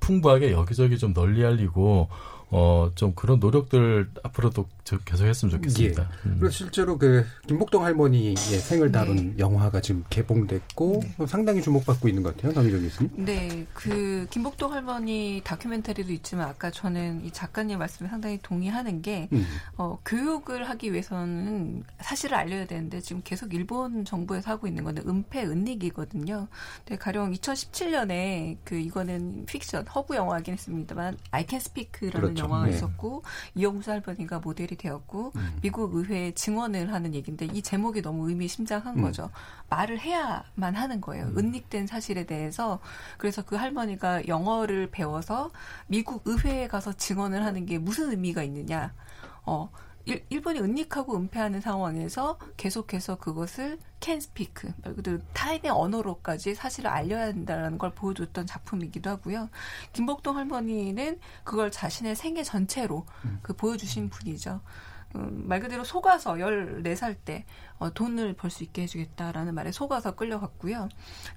풍부하게 여기저기 좀 널리 알리고 어, 좀 그런 노력들 앞으로도 계속 했으면 좋겠습니다. 예. 음. 그리고 실제로 그 김복동 할머니의 생을 다룬 네. 영화가 지금 개봉됐고 네. 상당히 주목받고 있는 것 같아요. 강희정 교수님. 네. 그 김복동 할머니 다큐멘터리도 있지만 아까 저는 이 작가님 말씀에 상당히 동의하는 게 음. 어, 교육을 하기 위해서는 사실을 알려야 되는데 지금 계속 일본 정부에서 하고 있는 건데 은폐 은닉이거든요. 근데 가령 2017년에 그 이거는 픽션 허구 영화긴 했습니다만 I Can Speak라는 그렇죠. 영화가 네. 있었고 이영수 할머니가 모델이 되었고 음. 미국 의회에 증언을 하는 얘기인데 이 제목이 너무 의미심장한 음. 거죠. 말을 해야만 하는 거예요. 음. 은닉된 사실에 대해서 그래서 그 할머니가 영어를 배워서 미국 의회에 가서 증언을 하는 게 무슨 의미가 있느냐. 어, 일, 일본이 은닉하고 은폐하는 상황에서 계속해서 그것을 can speak 말 그대로 타인의 언어로까지 사실을 알려야 한다는 걸 보여줬던 작품이기도 하고요. 김복동 할머니는 그걸 자신의 생애 전체로 음. 그 보여주신 분이죠. 음, 말 그대로 속아서 14살 때 어, 돈을 벌 수 있게 해주겠다라는 말에 속아서 끌려갔고요.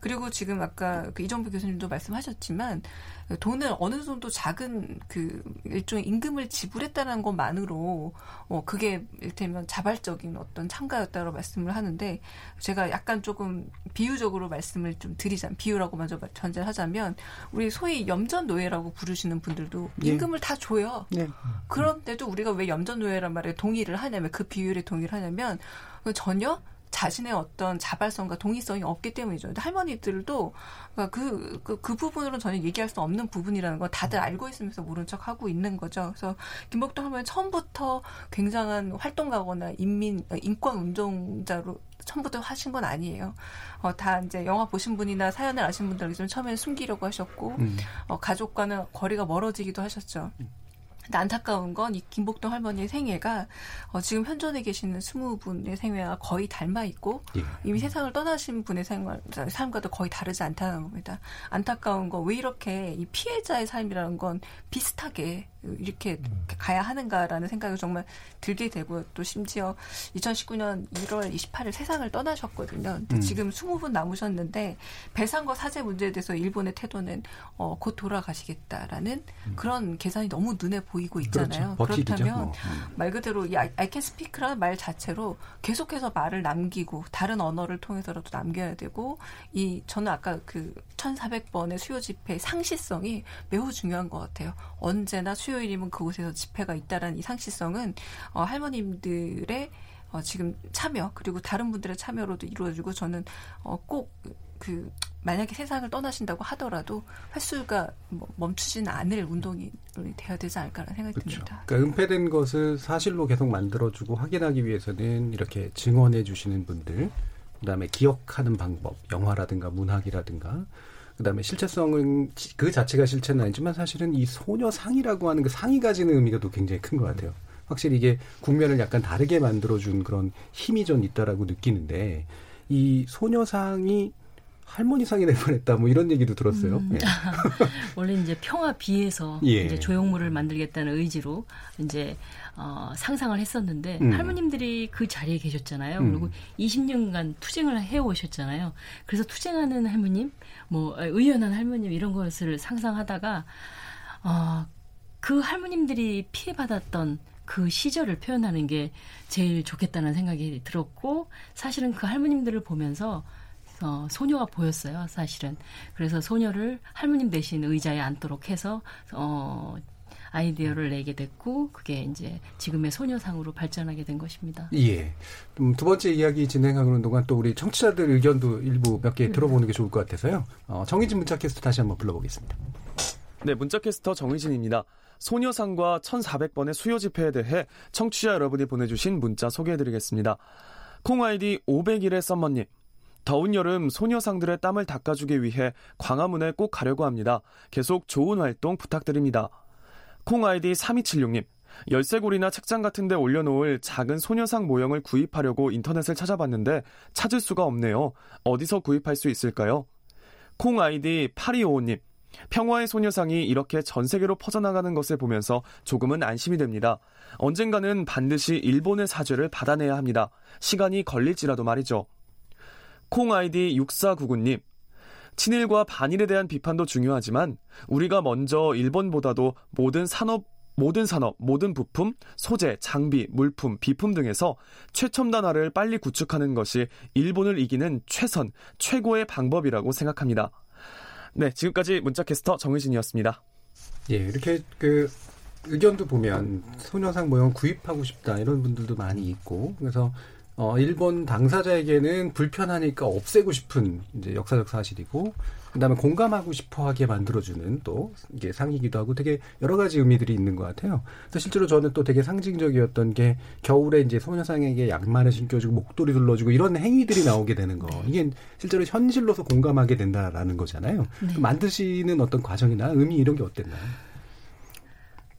그리고 지금 아까 그 이정표 교수님도 말씀하셨지만 돈을 어느 정도 작은 그 일종의 임금을 지불했다는 것만으로 어 그게 일테면 자발적인 어떤 참가였다고 말씀을 하는데 제가 약간 조금 비유적으로 말씀을 좀 드리자면 비유라고 먼저 전제를 하자면 우리 소위 염전 노예라고 부르시는 분들도 예. 임금을 다 줘요. 예. 그런데도 우리가 왜 염전 노예란 말에 동의를 하냐면 그 비율에 동의를 하냐면 전혀 자신의 어떤 자발성과 동의성이 없기 때문이죠. 할머니들도 그러니까 그, 그, 그 부분으로는 전혀 얘기할 수 없는 부분이라는 걸 다들 알고 있으면서 모른 척 하고 있는 거죠. 그래서 김복동 할머니 처음부터 굉장한 활동가거나 인민, 인권 운동자로 처음부터 하신 건 아니에요. 어, 다 이제 영화 보신 분이나 사연을 아신 분들은 처음에 숨기려고 하셨고, 음. 어, 가족과는 거리가 멀어지기도 하셨죠. 음. 근데 안타까운 건 이 김복동 할머니의 생애가 어, 지금 현존에 계시는 스무 분의 생애와 거의 닮아 있고 예. 이미 세상을 떠나신 분의 생활, 삶과도 거의 다르지 않다는 겁니다. 안타까운 건 왜 이렇게 이 피해자의 삶이라는 건 비슷하게 이렇게 음. 가야 하는가라는 생각이 정말 들게 되고 또 심지어 2019년 1월 28일 세상을 떠나셨거든요. 근데 음. 지금 20분 남으셨는데 배상과 사죄 문제에 대해서 일본의 태도는 어, 곧 돌아가시겠다라는 음. 그런 계산이 너무 눈에 보이고 있잖아요. 그렇죠. 그렇다면 뭐. 음. 말 그대로 이 I can speak라는 말 자체로 계속해서 말을 남기고 다른 언어를 통해서라도 남겨야 되고 이 저는 아까 그 1,400번의 수요 집회 상시성이 매우 중요한 것 같아요. 언제나 수요 수요일이면 그곳에서 집회가 있다라는 이 상시성은 어, 할머님들의 어, 지금 참여 그리고 다른 분들의 참여로도 이루어지고 저는 어, 꼭그 만약에 세상을 떠나신다고 하더라도 횟수가 뭐 멈추지는 않을 운동이 돼야 되지 않을까라는 생각이 그렇죠. 듭니다. 그러니까 은폐된 것을 사실로 계속 만들어주고 확인하기 위해서는 이렇게 증언해 주시는 분들, 그다음에 기억하는 방법, 영화라든가 문학이라든가 그다음에 실체성은 그 자체가 실체는 아니지만 사실은 이 소녀상이라고 하는 그 상이 가지는 의미가 또 굉장히 큰 것 같아요. 확실히 이게 국면을 약간 다르게 만들어준 그런 힘이 좀 있다라고 느끼는데 이 소녀상이 할머니상이 될 뻔했다 뭐 이런 얘기도 들었어요. 음. 예. 원래 이제 평화 비에서 예. 이제 조형물을 만들겠다는 의지로 이제 어, 상상을 했었는데 음. 할머님들이 그 자리에 계셨잖아요. 음. 그리고 20년간 투쟁을 해 오셨잖아요. 그래서 투쟁하는 할머님, 뭐 의연한 할머님 이런 것을 상상하다가 어, 그 할머님들이 피해받았던 그 시절을 표현하는 게 제일 좋겠다는 생각이 들었고 사실은 그 할머님들을 보면서 어, 소녀가 보였어요, 사실은. 그래서 소녀를 할머님 대신 의자에 앉도록 해서 어, 아이디어를 내게 됐고 그게 이제 지금의 소녀상으로 발전하게 된 것입니다. 예. 음, 두 번째 이야기 진행하는 동안 또 우리 청취자들 의견도 일부 몇개 네. 들어보는 게 좋을 것 같아서요. 어, 정희진 문자캐스터 다시 한번 불러보겠습니다. 네, 문자캐스터 정희진입니다. 소녀상과 1,400번의 수요 집회에 대해 청취자 여러분이 보내주신 문자 소개해드리겠습니다. 콩 아이디 500일의 썸머님. 더운 여름 소녀상들의 땀을 닦아주기 위해 광화문에 꼭 가려고 합니다. 계속 좋은 활동 부탁드립니다. 콩 아이디 3276님. 열쇠고리나 책장 같은 데 올려놓을 작은 소녀상 모형을 구입하려고 인터넷을 찾아봤는데 찾을 수가 없네요. 어디서 구입할 수 있을까요? 콩 아이디 8255님. 평화의 소녀상이 이렇게 전 세계로 퍼져나가는 것을 보면서 조금은 안심이 됩니다. 언젠가는 반드시 일본의 사죄를 받아내야 합니다. 시간이 걸릴지라도 말이죠. 콩 아이디 6499님. 친일과 반일에 대한 비판도 중요하지만 우리가 먼저 일본보다도 모든 산업 모든 산업, 모든 부품, 소재, 장비, 물품, 비품 등에서 최첨단화를 빨리 구축하는 것이 일본을 이기는 최선, 최고의 방법이라고 생각합니다. 네, 지금까지 문자캐스터 정의진이었습니다. 예, 이렇게 그 의견도 보면 소녀상 모형 구입하고 싶다 이런 분들도 많이 있고 그래서 어, 일본 당사자에게는 불편하니까 없애고 싶은 이제 역사적 사실이고, 그 다음에 공감하고 싶어 하게 만들어주는 또 이게 상이기도 하고 되게 여러 가지 의미들이 있는 것 같아요. 그래서 실제로 저는 또 되게 상징적이었던 게 겨울에 이제 소녀상에게 양말을 신겨주고 목도리 둘러주고 이런 행위들이 나오게 되는 거. 이게 실제로 현실로서 공감하게 된다라는 거잖아요. 네. 그 만드시는 어떤 과정이나 의미 이런 게 어땠나요?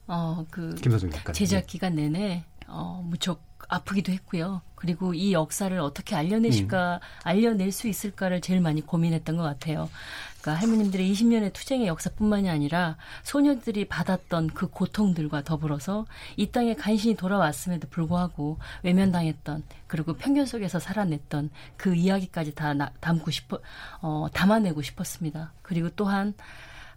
어, 그. 김서정 작가. 제작 기간 내내, 어, 무척 아프기도 했고요. 그리고 이 역사를 어떻게 알려내실까, 음. 알려낼 수 있을까를 제일 많이 고민했던 것 같아요. 그러니까 할머님들의 20년의 투쟁의 역사뿐만이 아니라 소녀들이 받았던 그 고통들과 더불어서 이 땅에 간신히 돌아왔음에도 불구하고 외면당했던 그리고 편견 속에서 살아냈던 그 이야기까지 다 담고 싶어, 어, 담아내고 싶었습니다. 그리고 또한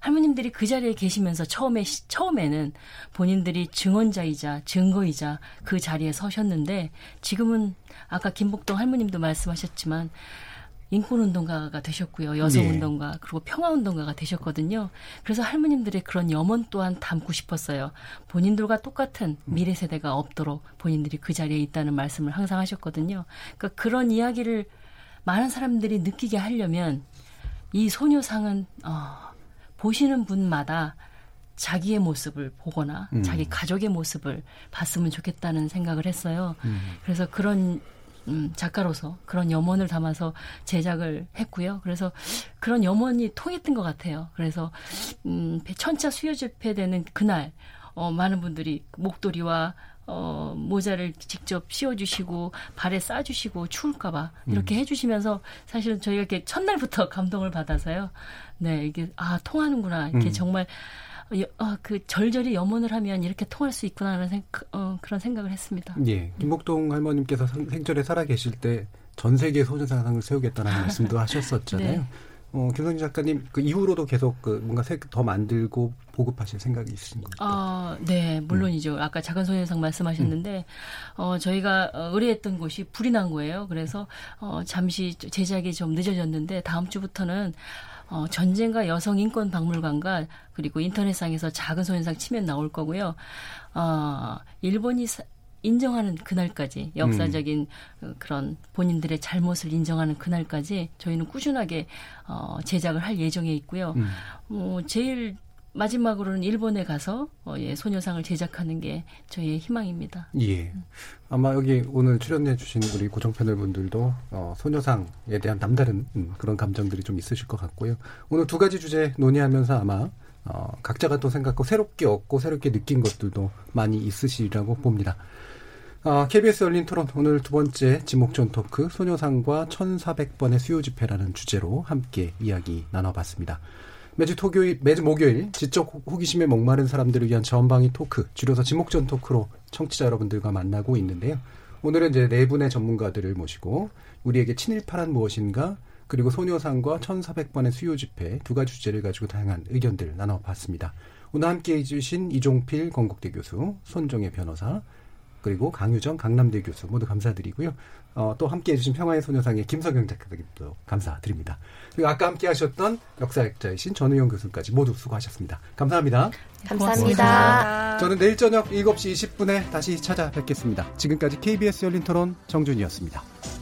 할머님들이 그 자리에 계시면서 처음에 처음에는 본인들이 증언자이자 증거이자 그 자리에 서셨는데 지금은 아까 김복동 할머님도 말씀하셨지만 인권운동가가 되셨고요. 여성운동가, 네. 그리고 평화운동가가 되셨거든요. 그래서 할머님들의 그런 염원 또한 담고 싶었어요. 본인들과 똑같은 미래 세대가 없도록 본인들이 그 자리에 있다는 말씀을 항상 하셨거든요. 그러니까 그런 이야기를 많은 사람들이 느끼게 하려면 이 소녀상은, 어, 보시는 분마다 자기의 모습을 보거나 음. 자기 가족의 모습을 봤으면 좋겠다는 생각을 했어요. 음. 그래서 그런 음, 작가로서 그런 염원을 담아서 제작을 했고요. 그래서 그런 염원이 통했던 것 같아요. 그래서 음, 천차 수요 집회되는 그날 어, 많은 분들이 목도리와 어, 모자를 직접 씌워주시고 발에 싸주시고 추울까봐 이렇게 음. 해주시면서 사실은 저희가 이렇게 첫날부터 감동을 받아서요. 네, 이게 아 통하는구나 이렇게 음. 정말 어, 그 절절히 염원을 하면 이렇게 통할 수 있구나라는 생, 어, 그런 생각을 했습니다. 예, 김복동 할머님께서 생전에 살아 계실 때 전 세계 소녀상상을 세우겠다는 말씀도 하셨었잖아요. 네. 어, 김성진 작가님 그 이후로도 계속 그 뭔가 더 만들고 보급하실 생각이 있으신 거죠? 아, 네, 물론이죠. 음. 아까 작은 소녀상 말씀하셨는데 음. 어, 저희가 어, 의뢰했던 곳이 불이 난 거예요. 그래서 어, 잠시 제작이 좀 늦어졌는데 다음 주부터는 어, 전쟁과 여성 인권 박물관과 그리고 인터넷상에서 작은 소녀상 치면 나올 거고요. 어, 일본이 사, 인정하는 그날까지 역사적인 음. 그런 본인들의 잘못을 인정하는 그날까지 저희는 꾸준하게 어, 제작을 할 예정에 있고요. 음. 어, 제일 마지막으로는 일본에 가서 어, 예, 소녀상을 제작하는 게 저희의 희망입니다. 예. 아마 여기 오늘 출연해 주신 우리 고정 패널 분들도 어, 소녀상에 대한 남다른 음, 그런 감정들이 좀 있으실 것 같고요. 오늘 두 가지 주제 논의하면서 아마 어, 각자가 또 생각하고 새롭게 얻고 새롭게 느낀 것들도 많이 있으시리라고 봅니다. 아, KBS 열린 토론 오늘 두 번째 지목전 토크 소녀상과 1400번의 수요 집회라는 주제로 함께 이야기 나눠봤습니다. 매주 토요일, 매주 목요일 지적 호기심에 목마른 사람들을 위한 전방위 토크, 줄여서 지목전 토크로 청취자 여러분들과 만나고 있는데요. 오늘은 이제 네 분의 전문가들을 모시고 우리에게 친일파란 무엇인가 그리고 소녀상과 1400번의 수요 집회 두 가지 주제를 가지고 다양한 의견들 나눠봤습니다. 오늘 함께 해주신 이종필 건국대 교수, 손종혜 변호사, 그리고 강유정 강남대 교수 모두 감사드리고요. 어, 또 함께 해주신 평화의 소녀상의 김석영 작가님도 감사드립니다. 그리고 아까 함께 하셨던 역사학자이신 전우영 교수까지 모두 수고하셨습니다. 감사합니다. 감사합니다. 저는 내일 저녁 7시 20분에 다시 찾아뵙겠습니다. 지금까지 KBS 열린 토론 정준이었습니다.